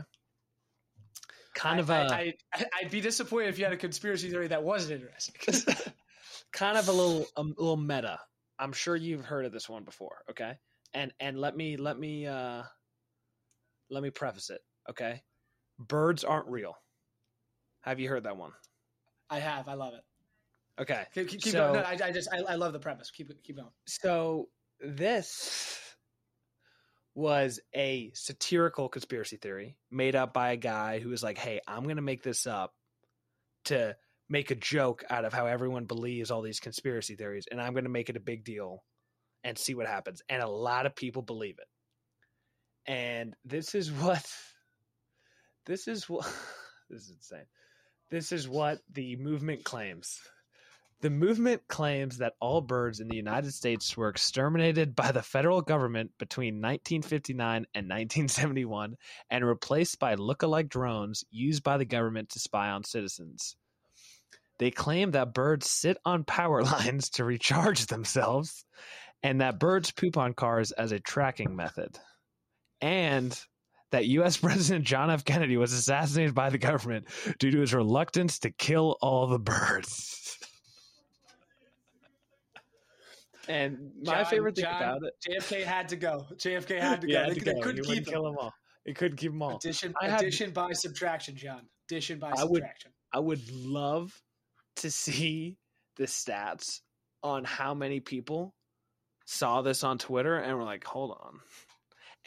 Kind I, of a. I, I, I'd be disappointed if you had a conspiracy theory that wasn't interesting. kind of a little, a little meta. I'm sure you've heard of this one before. Okay and and let me let me uh let me preface it okay birds aren't real. Have you heard that one? I have. I love it. Okay. Keep, keep so, going. No, I, I just I, I love the premise. Keep keep going. So this was a satirical conspiracy theory made up by a guy who was like hey i'm going to make this up to make a joke out of how everyone believes all these conspiracy theories and i'm going to make it a big deal and see what happens. And a lot of people believe it. And this is what this is what this is insane. This is what the movement claims. The movement claims that all birds in the United States were exterminated by the federal government between 1959 and 1971 and replaced by look-alike drones used by the government to spy on citizens. They claim that birds sit on power lines to recharge themselves and that birds poop on cars as a tracking method, and that U.S. President John F. Kennedy was assassinated by the government due to his reluctance to kill all the birds. and my John, favorite thing John, about it, JFK had to go. JFK had to go. Had they, to they couldn't he keep kill them all. He couldn't keep them all. Addition, addition by subtraction, John. Addition by I subtraction. Would, I would love to see the stats on how many people saw this on Twitter and were like, hold on,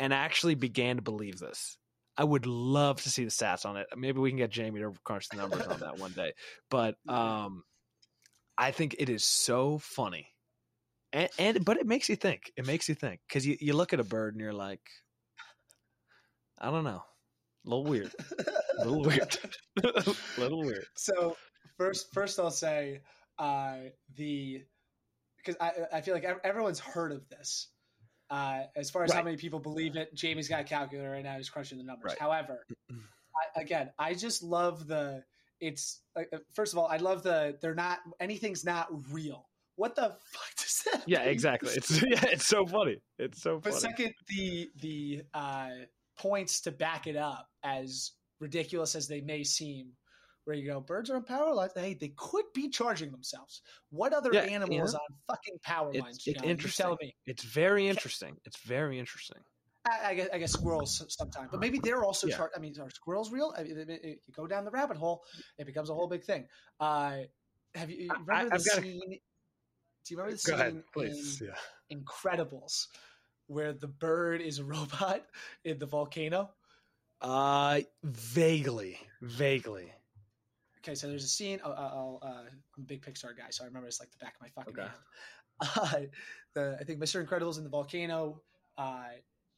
and actually began to believe this. I would love to see the stats on it. Maybe we can get Jamie to crunch the numbers on that one day. But um, I think it is so funny, and, and but it makes you think. It makes you think because you, you look at a bird and you're like, I don't know, a little weird, a little weird, a little weird. So first, first I'll say uh, the because I, I feel like everyone's heard of this. Uh, as far as right. how many people believe it, Jamie's got a calculator right now. He's crunching the numbers. Right. However, I, again, I just love the. It's uh, first of all, I love the. They're not anything's not real. What the fuck does that? Yeah, mean? exactly. It's yeah, it's so funny. It's so. Funny. But second, the the uh, points to back it up, as ridiculous as they may seem, where you go, birds are on power lines. Hey, they could be charging themselves. What other yeah, animals on fucking power it's, lines? It's interesting. tell me. It's very interesting. It's very interesting. I, I, guess, I guess squirrels sometimes, but maybe they're also. Yeah. Char- I mean, are squirrels real? I mean, it, it, you go down the rabbit hole, it becomes a whole big thing. Uh, have you, you remember I, the scene? A... Do you remember the go scene ahead, please. in yeah. Incredibles where the bird is a robot in the volcano? Uh, vaguely, vaguely. Okay, so there's a scene. Oh, I'll, uh, I'm a big Pixar guy, so I remember it's like the back of my fucking Okay. hand. Uh, the I think Mr. Incredible's in the volcano, uh,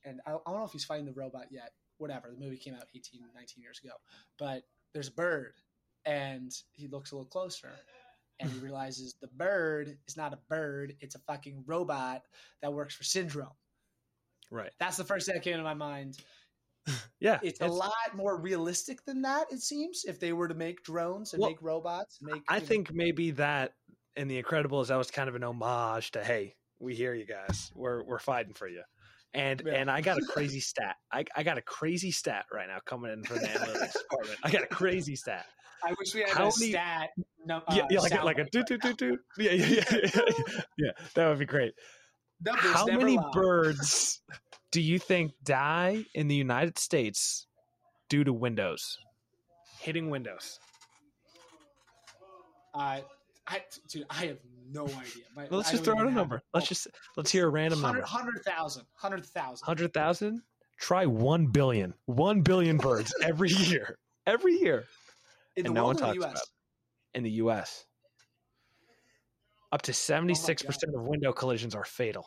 and I, I don't know if he's fighting the robot yet. Whatever. The movie came out 18, 19 years ago, but there's a bird, and he looks a little closer, and he realizes the bird is not a bird; it's a fucking robot that works for Syndrome. Right. That's the first thing that came to my mind. Yeah. It's, a lot more realistic than that. It seems if they were to make drones and Well, make robots, make I you know- think maybe that in The Incredibles that was kind of an homage to hey, we hear you guys. We're we're fighting for you. And Yeah. and I got a crazy stat. I, I got a crazy stat right now coming in from the analytics department. I got a crazy stat. I wish we had How a many- stat. No, yeah, uh, yeah, like a, like a do do do do. Yeah, yeah, yeah, yeah. That would be great. Numbers How many lie. birds do you think die in the United States due to windows hitting windows? Uh, I, dude, I have no idea. My- Let's I just throw out a number. it. Let's just let's hear a random number. 100,000. 100,000. Hundred thousand. Try one billion. One billion birds every year. Every year in the and no one talks US? about in the U.S. Up to seventy-six percent of window collisions are fatal.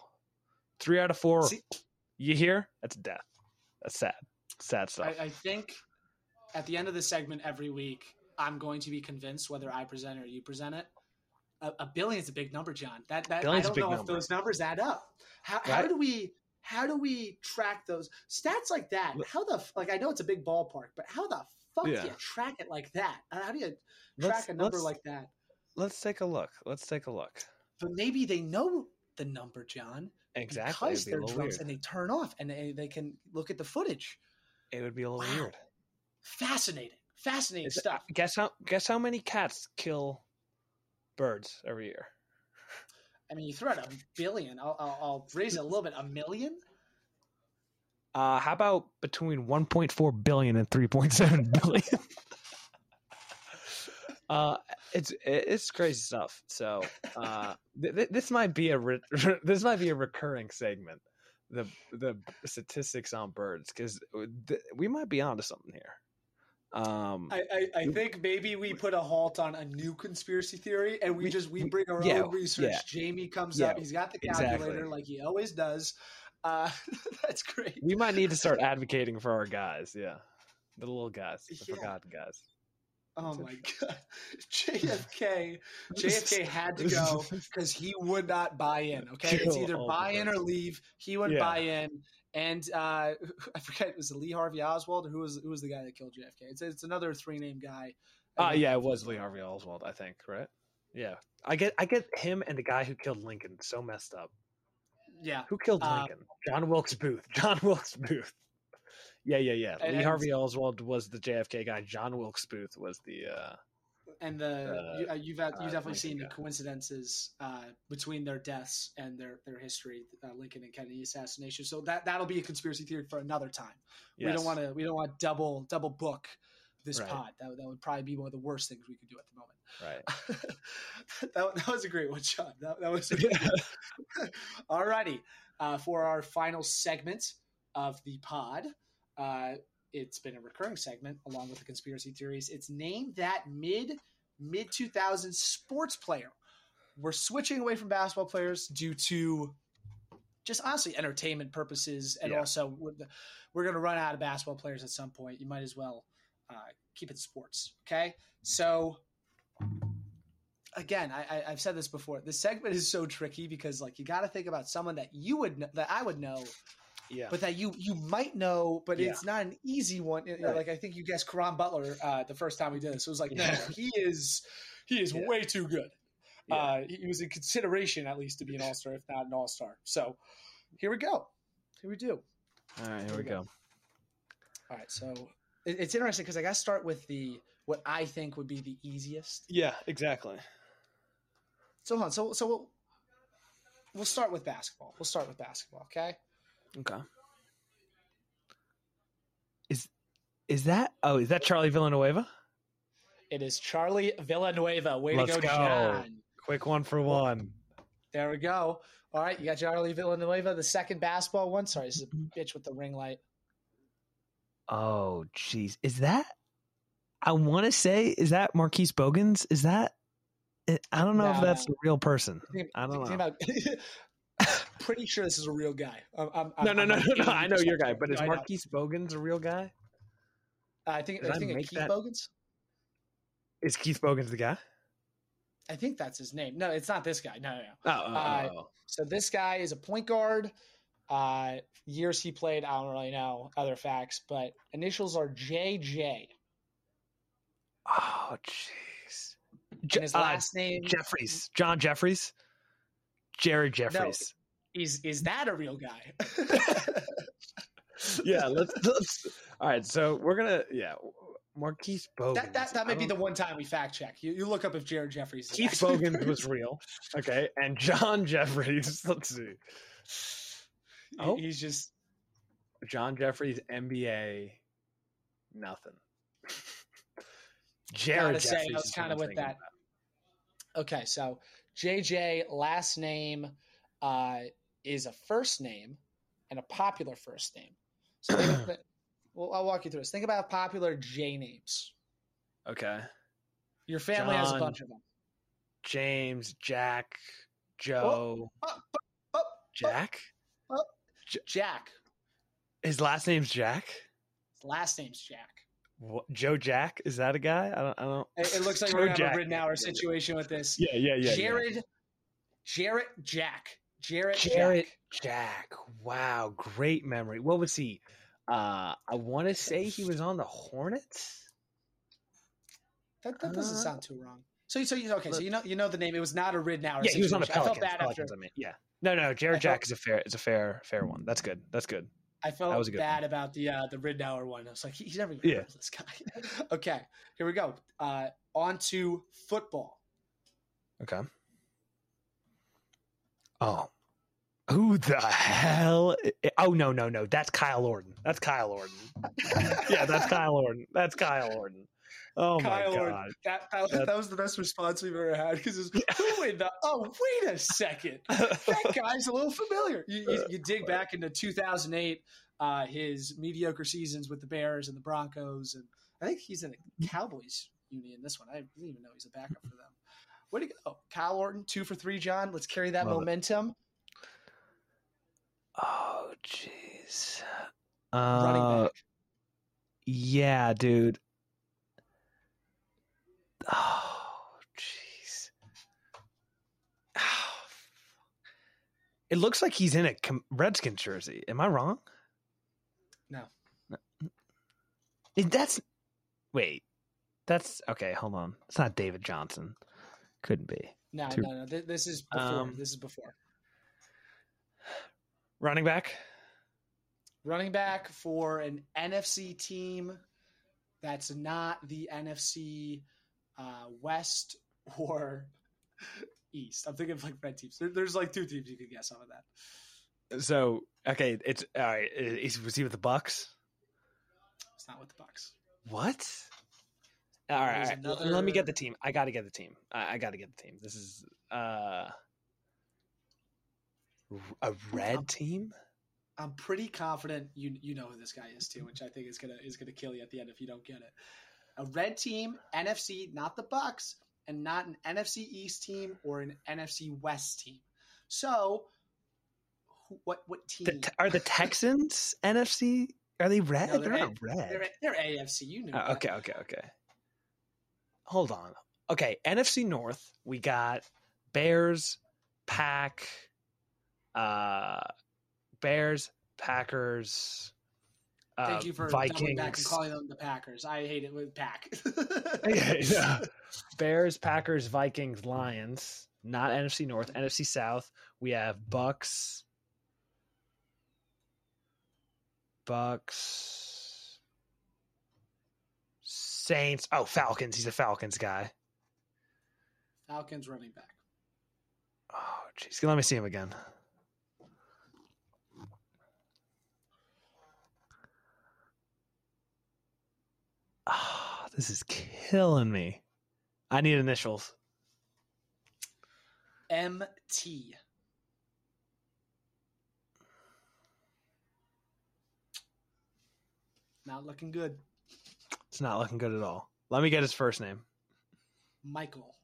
Three out of four. See- you hear? That's death. That's sad. Sad stuff. I, I think at the end of the segment every week, I'm going to be convinced whether I present it or you present it. A, a billion is a big number, John. That that I Billion's don't know if those numbers add up. How, how do we how do we track those stats like that? How the like I know it's a big ballpark, but how the fuck do you track it like that? How do you Let's- track a number like that? Let's take a look. Let's take a look. But maybe they know the number, John, Exactly. because be they're drunks weird. and they turn off and they, they can look at the footage. It would be a little Wow. weird. Fascinating, fascinating stuff. Guess how? Guess how many cats kill birds every year? I mean, you throw out a billion. I'll, I'll, I'll raise it a little bit. A million? Uh, how about between 1.4 billion and 3.7 billion? uh, it's it's crazy stuff. So, uh, th- th- this might be a re- this might be a recurring segment. The the statistics on birds because th- we might be onto something here. Um, I, I, I think maybe we put a halt on a new conspiracy theory and we, We- just we bring our yeah, own research. yeah. Jamie comes Yeah, up. He's got the calculator exactly. like he always does. Uh, that's great. we might need to start advocating for our guys. Yeah, the little guys, the forgotten guys. Oh my god, JFK! JFK had to go because he would not buy in. Okay, it's either buy in or leave. He wouldn't Yeah. buy in, and uh, I forget was it Lee Harvey Oswald or who was who was the guy that killed JFK? It's it's another three name guy. Uh, yeah, it was Lee Harvey Oswald, I think, right? Yeah, I get I get him and the guy who killed Lincoln so messed up. yeah. Who killed Uh, Lincoln? John Wilkes Booth. John Wilkes Booth. Yeah, yeah, yeah. And- Lee Harvey Oswald was the JFK guy. John Wilkes Booth was the. Uh, and the uh, you, uh, you've had, uh, you've definitely Lincoln seen the coincidences uh, between their deaths and their their history, uh, Lincoln and Kennedy assassination. So that that'll be a conspiracy theory for another time. We don't want to we don't want double double book this Right. pod. That, would- that would probably be one of the worst things we could do at the moment. Right. that, that was a great one, Sean. That, that was a good one. Alrighty, uh, for our final segment of the pod, uh, it's been a recurring segment along with the conspiracy theories. It's name that mid mid two thousands sports player. We're switching away from basketball players due to just honestly entertainment purposes, and Yeah. also we're, we're going to run out of basketball players at some point. You might as well uh, keep it sports. Okay, so again, I, I, I've said this before. This segment is so tricky because like you got to think about someone that you would that I would know, Yeah. but that you you might know, but Yeah. it's not an easy one. Right. Like I think you guessed Caron Butler uh, the first time we did this. It was like, Yeah. no, he is he is Yeah. way too good. Uh, he was in consideration at least to be an all star, if not an all star. So here we go. Here we do. All right, here Here we we go. All right, so it, it's interesting because I got to start with the what I think would be the easiest. Yeah, exactly. So hold on, so so we'll, we'll start with basketball. We'll start with basketball, okay? Okay. Is is that? Oh, is that Charlie Villanueva? It is Charlie Villanueva. Way Let's to go, go. John. Quick one for one. There we go. All right, you got Charlie Villanueva, the second basketball one. Sorry, this is a mm-hmm. bitch with the ring light. Oh, jeez. Is that? I want to say, is that Marquise Bogans? Is that? I don't know No, if that's no. a real person. Think- I don't know. about- pretty sure this is a real guy. I'm, I'm, No, I'm- no, no, no, no. I know your guy, but is I know. Marquise Bogans a real guy? I think Did I I think of Keith that- Bogans. Is Keith Bogans the guy? I think that's his name. No, it's not this guy. No, no, no. Oh, oh, Uh, oh, oh. So this guy is a point guard. Uh, years he played, I don't really know other facts, but initials are JJ. Oh, jeez. His uh, last name Jeffries, John Jeffries, Jared Jeffries. Is is that a real guy? yeah, let's, let's. All right, so we're gonna yeah, Marquise Bogans. that that, that may be the one time we fact check. You, you look up if Jared Jeffries. Is Keith Bogans was real. Okay, and John Jeffries. Let's see, Oh. He's just John Jeffries NBA, nothing. Jared Gotta say, I Jeffries. was is kinda with that. about. okay. So JJ last name uh, is a first name and a popular first name. So well, I'll walk you through this. Think about popular J names. Okay, Your family has a bunch of them. James, Jack, Joe, Oh, oh, oh, oh, oh. Jack. Jack. His last name's Jack. His last name's Jack. What, Joe Jack is that a guy? I don't. I don't. It, it looks like Joe we're gonna have a Ridnour situation with this. Yeah, yeah, yeah. yeah. Jared, Jarrett Jack. Jarrett Jarrett Jack. Jack. Wow, great memory. What was he? Uh, I want to say he was on the Hornets. That, that doesn't Uh, sound too wrong. So, so you okay? So you know you know the name. It was not a Ridnour. yeah, he was on the situation. I felt Pelicans. after. Pelicans, I mean, yeah. No, no, Jared I Jack felt- is a fair. It's a fair, fair one. That's good. That's good. I felt That was a good bad about the uh, the Ridnour one. I was like, he's never even Yeah. this guy. okay, here we go. Uh, on to football. Okay. Oh, who the hell? Oh no, no, no. That's Kyle Orton. That's Kyle Orton. yeah, that's Kyle Orton. That's Kyle Orton. Oh Kyle my Orton. god. That, that, That- that was the best response we've ever had because who in the? Oh, wait a second. That guy's a little familiar. You, you, you dig back into 2008, uh, his mediocre seasons with the Bears and the Broncos, and I think he's in the Cowboys union. This one, I didn't even know he's a backup for them. Way to go, Kyle Orton, two for three. John, let's carry that Love it. momentum. Oh jeez. Running Uh, back. yeah, dude. Oh jeez. Oh, It looks like he's in a Redskins jersey. Am I wrong? No. It- That's wait. That's okay. Hold on. It's not David Johnson. Couldn't be No, Two. no, no. This is before. Um, this is before. running back. Running back for an NFC team that's not the NFC uh, West or East. I'm thinking of like red teams. There, there's like two teams you could guess off of that. So okay, it's all right. Is, was he with the Bucs? It's not with the Bucs. What? All right, There's all right. Another- let me get the team. I got to get the team. I, I got to get the team. This is uh a red team. I'm pretty confident you you know who this guy is too, which I think is gonna is gonna kill you at the end if you don't get it. A red team, NFC, not the Bucs, and not an NFC East team or an NFC West team. So, who, what what team? The, are the Texans NFC? Are they red? No, they're, they're not red. they're, they're AFC. You know. Uh, that. okay, okay, okay. Hold on. Okay, NFC North. We got Bears, Pack, uh, Bears, Packers. Uh, Thank you for doubling back and calling them the Packers. I hate it with Pack. Yeah. Bears, Packers, Vikings, Lions. Not NFC North, NFC South. We have Bucs, Bucs, Saints. Oh, Falcons. He's a Falcons guy. Falcons running back. Oh, jeez. Let me see him again. Ah, this is killing me. I need initials. MT. Not looking good. It's not looking good at all. Let me get his first name. Michael.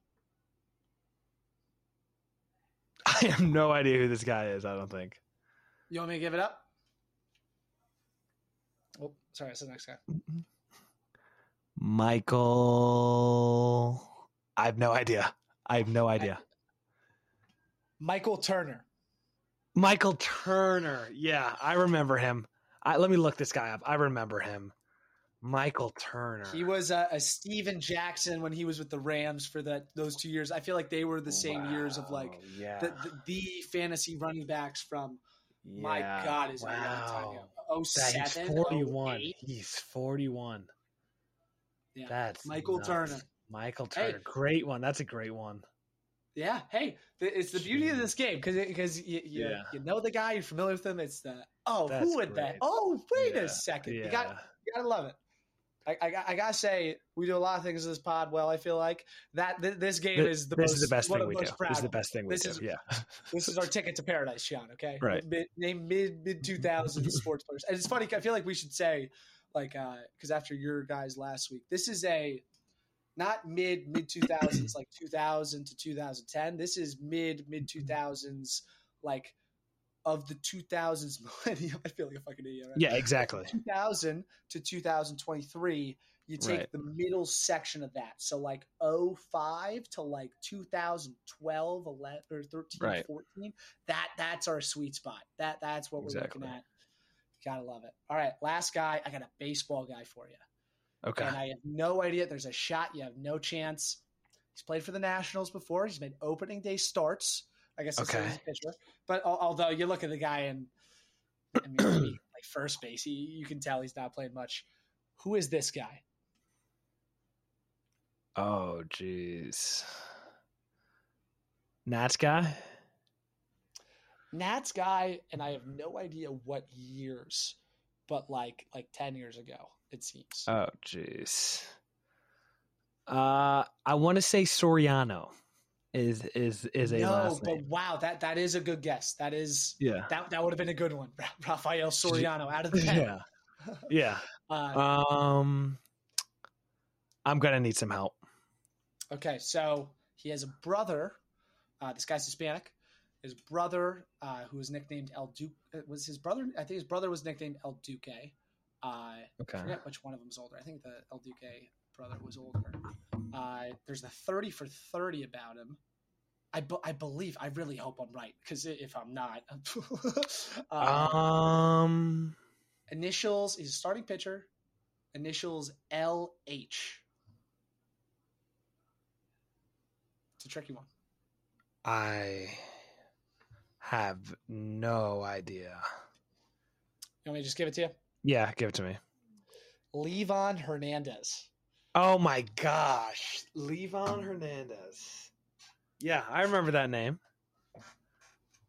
I have no idea who this guy is. I don't think. You want me to give it up? Oh, sorry, that's the next guy. Michael. I have no idea. I have no idea. Michael Turner. Michael Turner. Yeah, I remember him. I, let me look this guy up. I remember him. Michael Turner. He was a, a Steven Jackson when he was with the Rams for that those two years. I feel like they were the same years of like yeah. the, the, the fantasy running backs from my God, is it a long time Wow. ago? Oh That he's 41. 08? He's 41. Yeah. That's Michael nuts. Turner. Michael Hey. Turner. Great one. That's a great one. Yeah. Hey, it's the beauty of this game because because you you, Yeah. you know the guy, you're familiar with him. It's the oh That's who would that? Oh wait Yeah, a second. Yeah. You got you gotta love it. I, I, I gotta say we do a lot of things in this pod. Well, I feel like that th- this game is the this most, is the best thing we do. This is the best thing we This do. is- yeah. This is our ticket to paradise, Sean. Okay, Right. Mid, name mid mid two thousands sports players, and it's funny. I feel like we should say like uh, because after your guys last week, this is a not mid mid two thousands like two thousand to two thousand ten. This is mid mid two thousands like of the two thousands millennium. I feel like a fucking idiot. Right? Yeah, exactly. 2000 to 2023 you take Right. the middle section of that so like 05 to like 2012 11 or 13 Right. 14 that that's our sweet spot that that's what we're looking at gotta love it all right last guy i got a baseball guy for you Okay. and i have no idea there's a shot you have no chance he's played for the nationals before he's made opening day starts i guess that's Okay. his pitcher but although you look at the guy and I mean, like first base, he, you can tell he's not playing much. Who is this guy? Oh, jeez. Nats guy? Nats guy, and I have no idea what years, but like like ten years ago, it seems. Oh, jeez. Uh, I want to say Soriano is is is a no, last but name. wow, that that is a good guess. That is Yeah. that that would have been a good one. Rafael Soriano out of the ten. Yeah. Yeah. Uh, Um, I'm gonna need some help. Okay, so he has a brother. Uh, this guy's Hispanic. His brother, uh, who was nicknamed El Duque, uh, was his brother. I think his brother was nicknamed El Duque. Uh, I Okay. forget which one of them was older. I think the El Duque brother was older. Uh, there's the 30 for 30 about him. I, be- I believe. I really hope I'm right because if I'm not, uh, Um, initials. He's a starting pitcher. Initials L H. It's a tricky one. I have no idea. You want me to just give it to you? Yeah, give it to me. Livan Hernandez. Oh my gosh, Livan Hernandez. Yeah, I remember that name.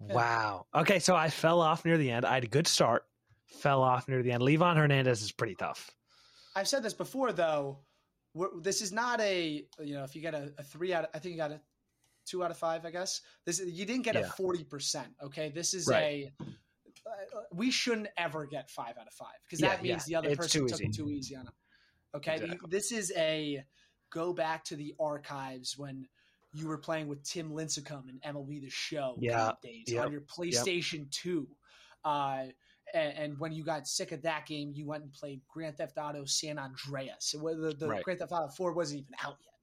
Wow. Okay, so I fell off near the end. I had a good start, fell off near the end. Livan Hernandez is pretty tough. I've said this before, though. We're, this is not a you know if you get a, a three out. Of, I think you got a two out of five. I guess this you didn't get a forty percent. Okay, this is Right. a. Uh, we shouldn't ever get five out of five because Yeah, that means yeah. the other It's person too took it too easy on him. Okay, Exactly. this is a go back to the archives when you were playing with Tim Lincecum and MLB The Show Yeah, days yep, on your PlayStation Two. Uh, and, and when you got sick of that game, you went and played Grand Theft Auto San Andreas. It The, the Right. Grand Theft Auto 4 wasn't even out yet.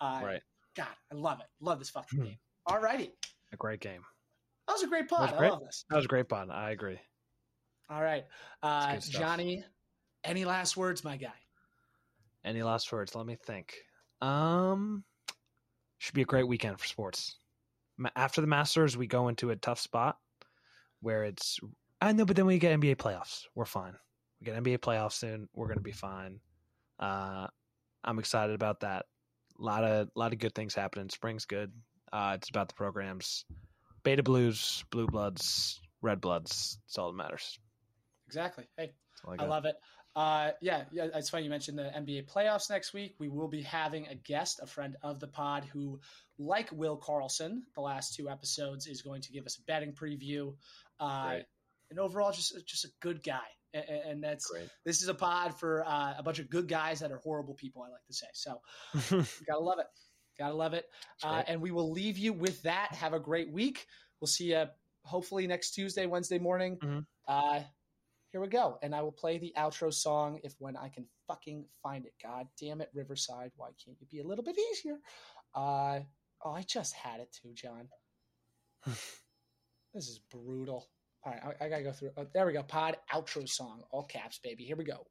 Uh, Right. God, I love it. Love this fucking Hmm. game. All righty. A great game. That was a great pod. was I love this. That was a great bond. I agree. All right. Uh. Johnny, any last words, my guy? Any last words? Let me think. Um, should be a great weekend for sports. After the Masters, we go into a tough spot where it's. I know, but then we get NBA playoffs. We're fine. We get NBA playoffs soon. We're gonna be fine. Uh, I'm excited about that. A lot of lot of good things happening. Spring's good. Uh, it's about the programs. Beta Blues, Blue Bloods, Red Bloods. It's all that matters. Exactly. Hey, all I love it. Uh, yeah, yeah, it's funny you mentioned the NBA playoffs next week. We will be having a guest, a friend of the pod, who, like Will Carlson, the last two episodes, is going to give us a betting preview. Uh. And overall, just just a good guy, and, and that's Great. this is a pod for uh, a bunch of good guys that are horrible people. I like to say so. gotta love it. Gotta love it. Uh, and we will leave you with that. Have a great week. We'll see you hopefully next Tuesday, Wednesday morning. Mhm. Uh, here we go. And I will play the outro song if when I can fucking find it. God damn it, Riverside. Why can't you be a little bit easier? Uh, oh, I just had it too, John. this is brutal. All right, I, I gotta go through. Oh, there we go. Pod outro song, all caps, baby. Here we go.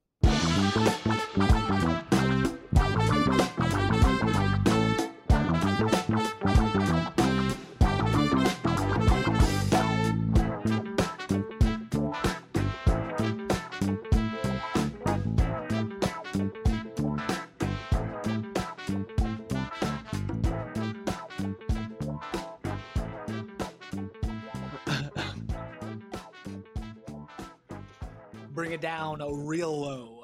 Down a real low.